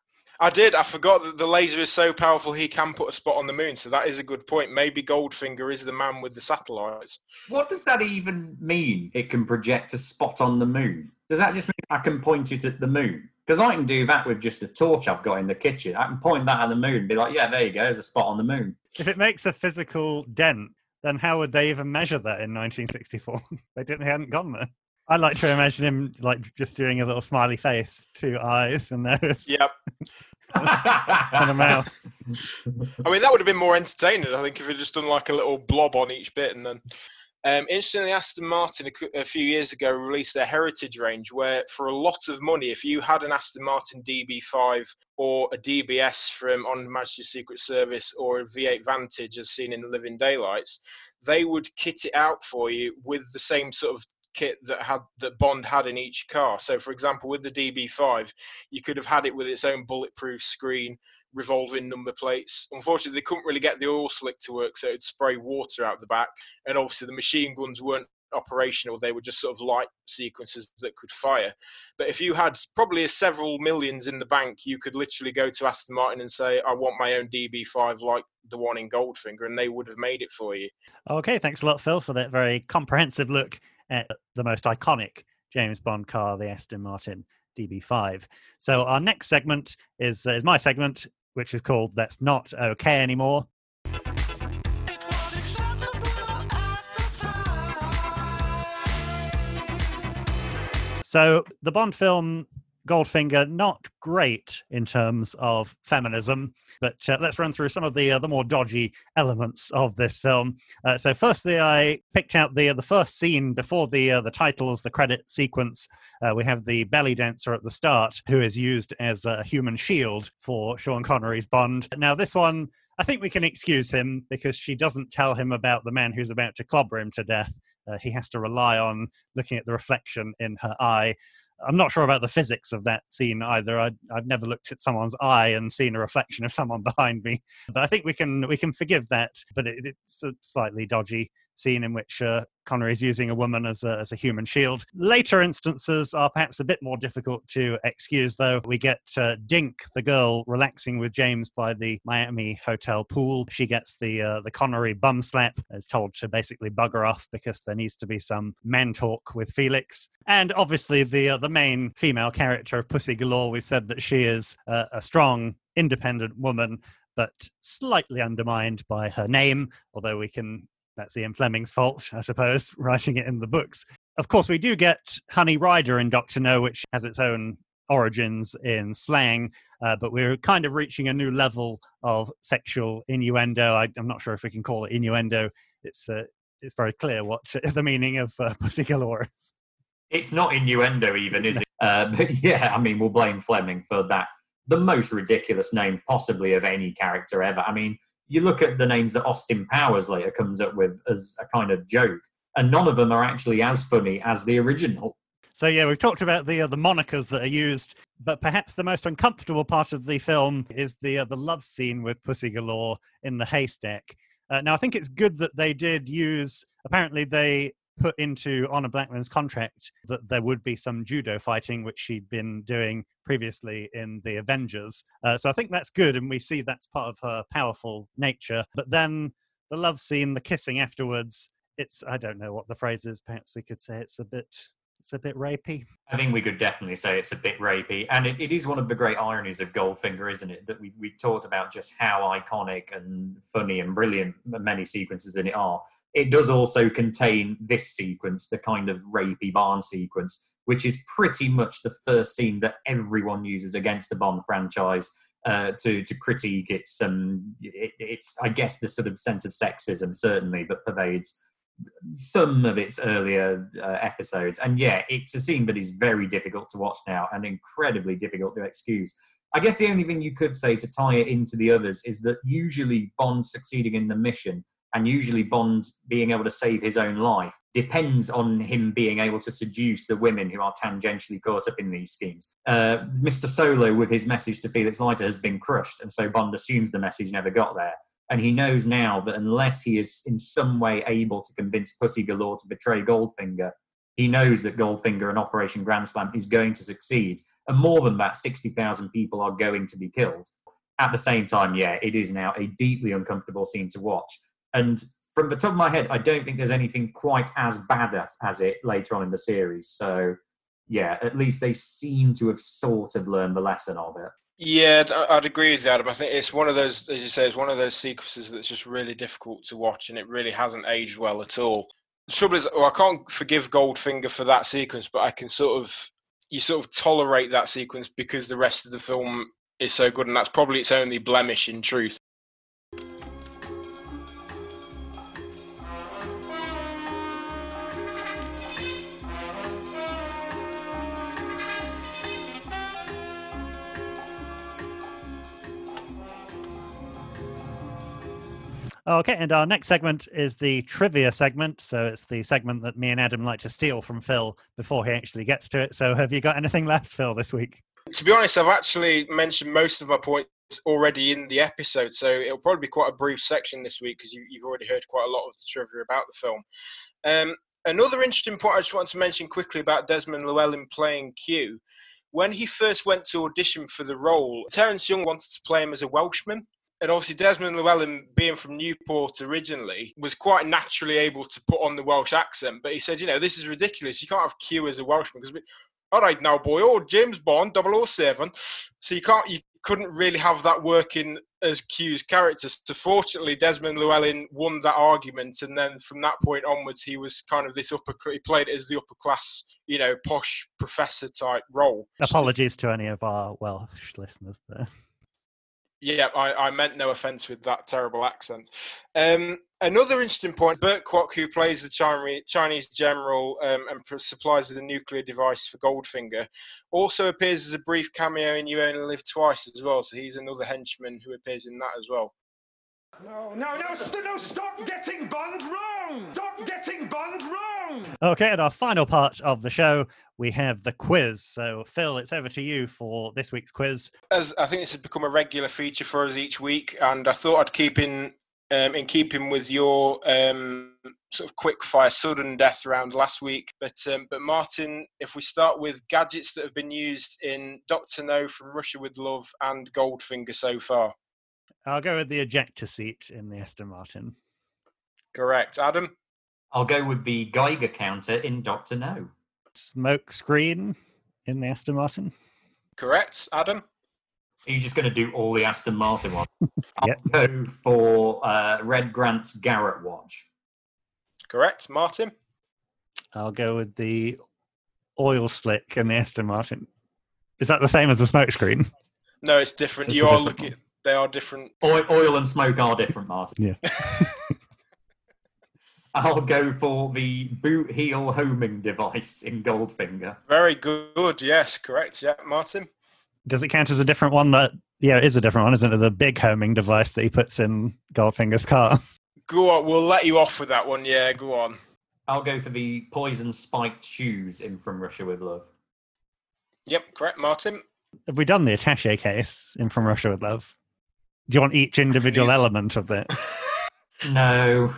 I did. I forgot that the laser is so powerful he can put a spot on the moon. So that is a good point. Maybe Goldfinger is the man with the satellites. What does that even mean? It can project a spot on the moon. Does that just mean I can point it at the moon? Because I can do that with just a torch I've got in the kitchen. I can point that at the moon and be like, yeah, there you go, there's a spot on the moon. If it makes a physical dent, then how would they even measure that in 1964? they didn't. They hadn't gone there. I like to imagine him like just doing a little smiley face, two eyes and nose. Yep. And mouth. I mean, that would have been more entertaining, I think, if it just done like a little blob on each bit and then. Um, interestingly, Aston Martin a, a, few years ago released their Heritage range, where for a lot of money, if you had an Aston Martin DB5 or a DBS from On Majesty's Secret Service or a V8 Vantage, as seen in the Living Daylights, they would kit it out for you with the same sort of kit that had that Bond had in each car. So, for example, with the DB5, you could have had it with its own bulletproof screen, revolving number plates. Unfortunately, they couldn't really get the oil slick to work, so it'd spray water out the back. And obviously, the machine guns weren't operational; they were just sort of light sequences that could fire. But if you had probably several millions in the bank, you could literally go to Aston Martin and say, "I want my own DB5 like the one in Goldfinger," and they would have made it for you. Okay, thanks a lot, Phil, for that very comprehensive look at the most iconic James Bond car, the Aston Martin DB5. So our next segment is uh, is my segment, which is called "That's Not Okay Anymore." So the Bond film Goldfinger, not great in terms of feminism, but uh, let's run through some of the uh, the more dodgy elements of this film. Uh, so, firstly, I picked out the uh, the first scene before the uh, the titles, the credit sequence. Uh, we have the belly dancer at the start, who is used as a human shield for Sean Connery's Bond. Now, this one. I think we can excuse him because she doesn't tell him about the man who's about to clobber him to death. he has to rely on looking at the reflection in her eye. I'm not sure about the physics of that scene either. I, have never looked at someone's eye and seen a reflection of someone behind me, but I think we can we can forgive that. But it, it's a slightly dodgy scene in which uh, is using a woman as a, as a human shield. Later instances are perhaps a bit more difficult to excuse, though. We get uh, Dink, the girl, relaxing with James by the Miami hotel pool. She gets the uh, the Connery bum slap, is told to basically bugger off because there needs to be some man talk with Felix. And obviously, the uh, the main female character of Pussy Galore, we said that she is uh, a strong, independent woman but slightly undermined by her name, although we can that's Ian Fleming's fault, I suppose, writing it in the books. Of course, we do get Honey Rider in Doctor No, which has its own origins in slang, uh, but we're kind of reaching a new level of sexual innuendo. I, am not sure if we can call it innuendo. It's uh, it's very clear what the meaning of uh, Pussy Galore is. It's not innuendo, even, is it? Uh, but yeah, I mean, we'll blame Fleming for that. The most ridiculous name, possibly, of any character ever. I mean, you look at the names that Austin Powers later comes up with as a kind of joke, and none of them are actually as funny as the original. So yeah, we've talked about the uh, the monikers that are used, but perhaps the most uncomfortable part of the film is the uh, the love scene with Pussy Galore in the haystack. Uh, now I think it's good that they did use. Apparently, they put into Honor Blackman's contract that there would be some judo fighting, which she'd been doing previously in the Avengers. Uh, so I think that's good, and we see that's part of her powerful nature. But then the love scene, the kissing afterwards, it's I don't know what the phrase is. Perhaps we could say it's a bit it's a bit rapey. I think we could definitely say it's a bit rapey. And it, it is one of the great ironies of Goldfinger, isn't it? That we, we talked about just how iconic and funny and brilliant many sequences in it are it does also contain this sequence, the kind of rapey barn sequence, which is pretty much the first scene that everyone uses against the Bond franchise uh, to to critique its um it, it's I guess the sort of sense of sexism certainly that pervades some of its earlier uh, episodes. And yeah, it's a scene that is very difficult to watch now and incredibly difficult to excuse. I guess the only thing you could say to tie it into the others is that usually Bond succeeding in the mission and usually Bond being able to save his own life depends on him being able to seduce the women who are tangentially caught up in these schemes. Uh, Mr. Solo, with his message to Felix Leiter, has been crushed, and so Bond assumes the message never got there. And he knows now that unless he is in some way able to convince Pussy Galore to betray Goldfinger, he knows that Goldfinger and Operation Grand Slam is going to succeed. And more than that, 60,000 people are going to be killed. At the same time, yeah, it is now a deeply uncomfortable scene to watch and from the top of my head, I don't think there's anything quite as bad as, as it later on in the series. So, yeah, at least they seem to have sort of learned the lesson of it. Yeah, I'd agree with you, Adam. I think it's one of those, as you say, it's one of those sequences that's just really difficult to watch, and it really hasn't aged well at all. The trouble is, well, I can't forgive Goldfinger for that sequence, but I can sort of, you sort of tolerate that sequence because the rest of the film is so good, and that's probably its only blemish in truth. Okay, and our next segment is the trivia segment. So it's the segment that me and Adam like to steal from Phil before he actually gets to it. So have you got anything left, Phil, this week? To be honest, I've actually mentioned most of my points already in the episode, so it'll probably be quite a brief section this week because you, have already heard quite a lot of the trivia about the film. Um, another interesting point I just want to mention quickly about Desmond Llewellyn playing Q. When he first went to audition for the role, Terence Young wanted to play him as a Welshman and obviously Desmond Llewellyn, being from Newport originally, was quite naturally able to put on the Welsh accent. But he said, you know, this is ridiculous. You can't have Q as a Welshman because, all right, now boy, or oh, James Bond 007. So you can't, you couldn't really have that working as Q's character. So fortunately, Desmond Llewellyn won that argument, and then from that point onwards, he was kind of this upper. He played as the upper class, you know, posh professor type role. Apologies to any of our Welsh listeners there. Yeah, I, I meant no offence with that terrible accent. Um, another interesting point Burt Kwouk, who plays the Chinese general um, and supplies the nuclear device for Goldfinger, also appears as a brief cameo in You Only Live Twice as well. So he's another henchman who appears in that as well. No, no, no, no, stop getting Bond wrong! Stop getting Bond wrong! Okay, and our final part of the show, we have the quiz. So, Phil, it's over to you for this week's quiz. As I think this has become a regular feature for us each week, and I thought I'd keep in um, in keeping with your um, sort of quick fire sudden death round last week. But um, but Martin, if we start with gadgets that have been used in Doctor No from Russia with Love and Goldfinger so far. I'll go with the ejector seat in the Aston Martin. Correct, Adam. I'll go with the Geiger counter in Doctor No. Smoke screen in the Aston Martin. Correct, Adam. Are you just going to do all the Aston Martin ones? I'll go for uh, Red Grant's garrotte watch. Correct, Martin. I'll go with the oil slick in the Aston Martin. Is that the same as the smoke screen? No, it's different. It's you are different looking. They are different. Oil, oil and smoke are different, Martin. Yeah. I'll go for the boot heel homing device in Goldfinger. Very good. Yes, correct. Yeah, Martin. Does it count as a different one? That yeah, it is a different one, isn't it? The big homing device that he puts in Goldfinger's car. Go on. We'll let you off with that one. Yeah, go on. I'll go for the poison spiked shoes in From Russia with Love. Yep, correct, Martin. Have we done the attache case in From Russia with Love? Do you want each individual element of it? No.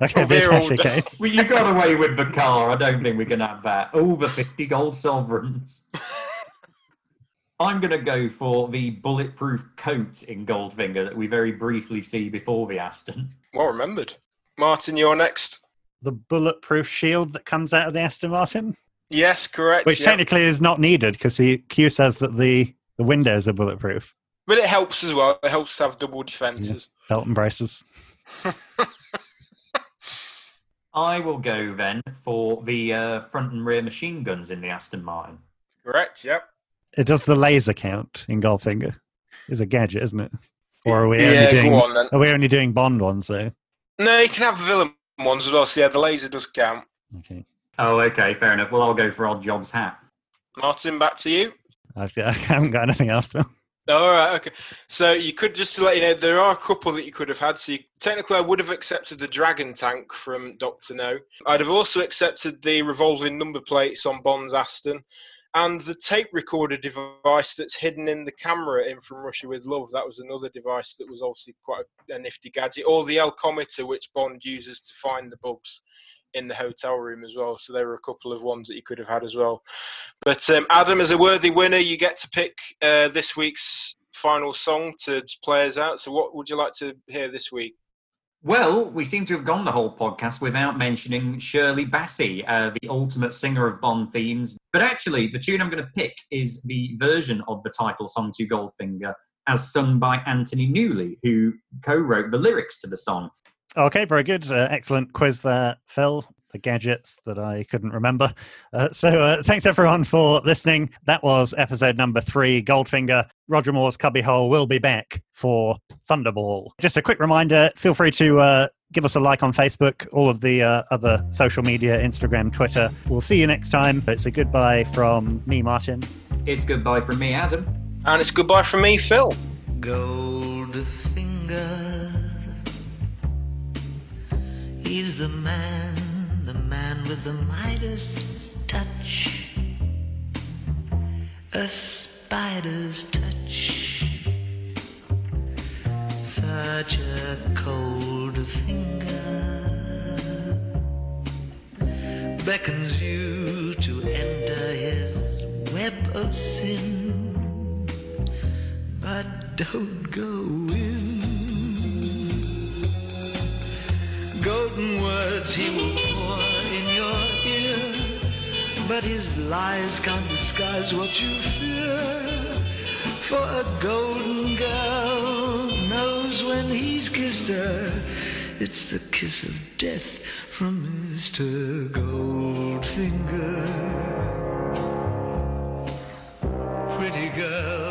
Okay, the They're all case. Well, you got away with the car. I don't think we can have that. Over 50 gold sovereigns. I'm going to go for the bulletproof coat in Goldfinger that we very briefly see before the Aston. Well remembered. Martin, you're next. The bulletproof shield that comes out of the Aston Martin, Yes, correct. which yep. technically is not needed because he Q says that the the windows are bulletproof. But it helps as well. It helps to have double defences. Belt and braces. I will go then for the uh, front and rear machine guns in the Aston Martin. Correct, yep. It does the laser count in Goldfinger. Is a gadget, isn't it? Or are we Yeah, only doing? on. Are we only doing Bond ones though? No, you can have villain ones as well. So yeah, the laser does count. Okay. Oh, okay, fair enough. Well, I'll go for Oddjob's hat. Martin, back to you. I've, I haven't got anything else. Phil. All right, okay. So you could just to let you know there are a couple that you could have had. So you, technically, I would have accepted the Dragon tank from Doctor No. I'd have also accepted the revolving number plates on Bond's Aston, and the tape recorder device that's hidden in the camera in From Russia with Love. That was another device that was obviously quite a, a nifty gadget. Or the Elcometer, which Bond uses to find the bugs in the hotel room as well. So there were a couple of ones that you could have had as well. But um, Adam, as a worthy winner, you get to pick uh, this week's final song to play us out. So what would you like to hear this week? Well, we seem to have gone the whole podcast without mentioning Shirley Bassey, uh, the ultimate singer of Bond themes. But actually, the tune I'm going to pick is the version of the title song to Goldfinger, as sung by Anthony Newley, who co wrote the lyrics to the song. Okay, very good. Uh, excellent quiz there, Phil. The gadgets that I couldn't remember. Uh, so, uh, thanks everyone for listening. That was episode number three, Goldfinger. Roger Moore's Cubbyhole will be back for Thunderball. Just a quick reminder feel free to uh, give us a like on Facebook, all of the uh, other social media, Instagram, Twitter. We'll see you next time. It's a goodbye from me, Martin. It's goodbye from me, Adam. And it's goodbye from me, Phil. Goldfinger. He's the man, the man with the Midas touch. A spider's touch. Such a cold finger beckons you to enter his web of sin. But don't go in. Words he will pour in your ear, but his lies can't disguise what you fear. For a golden girl knows when he's kissed her, it's the kiss of death from Mr. Goldfinger. Pretty girl,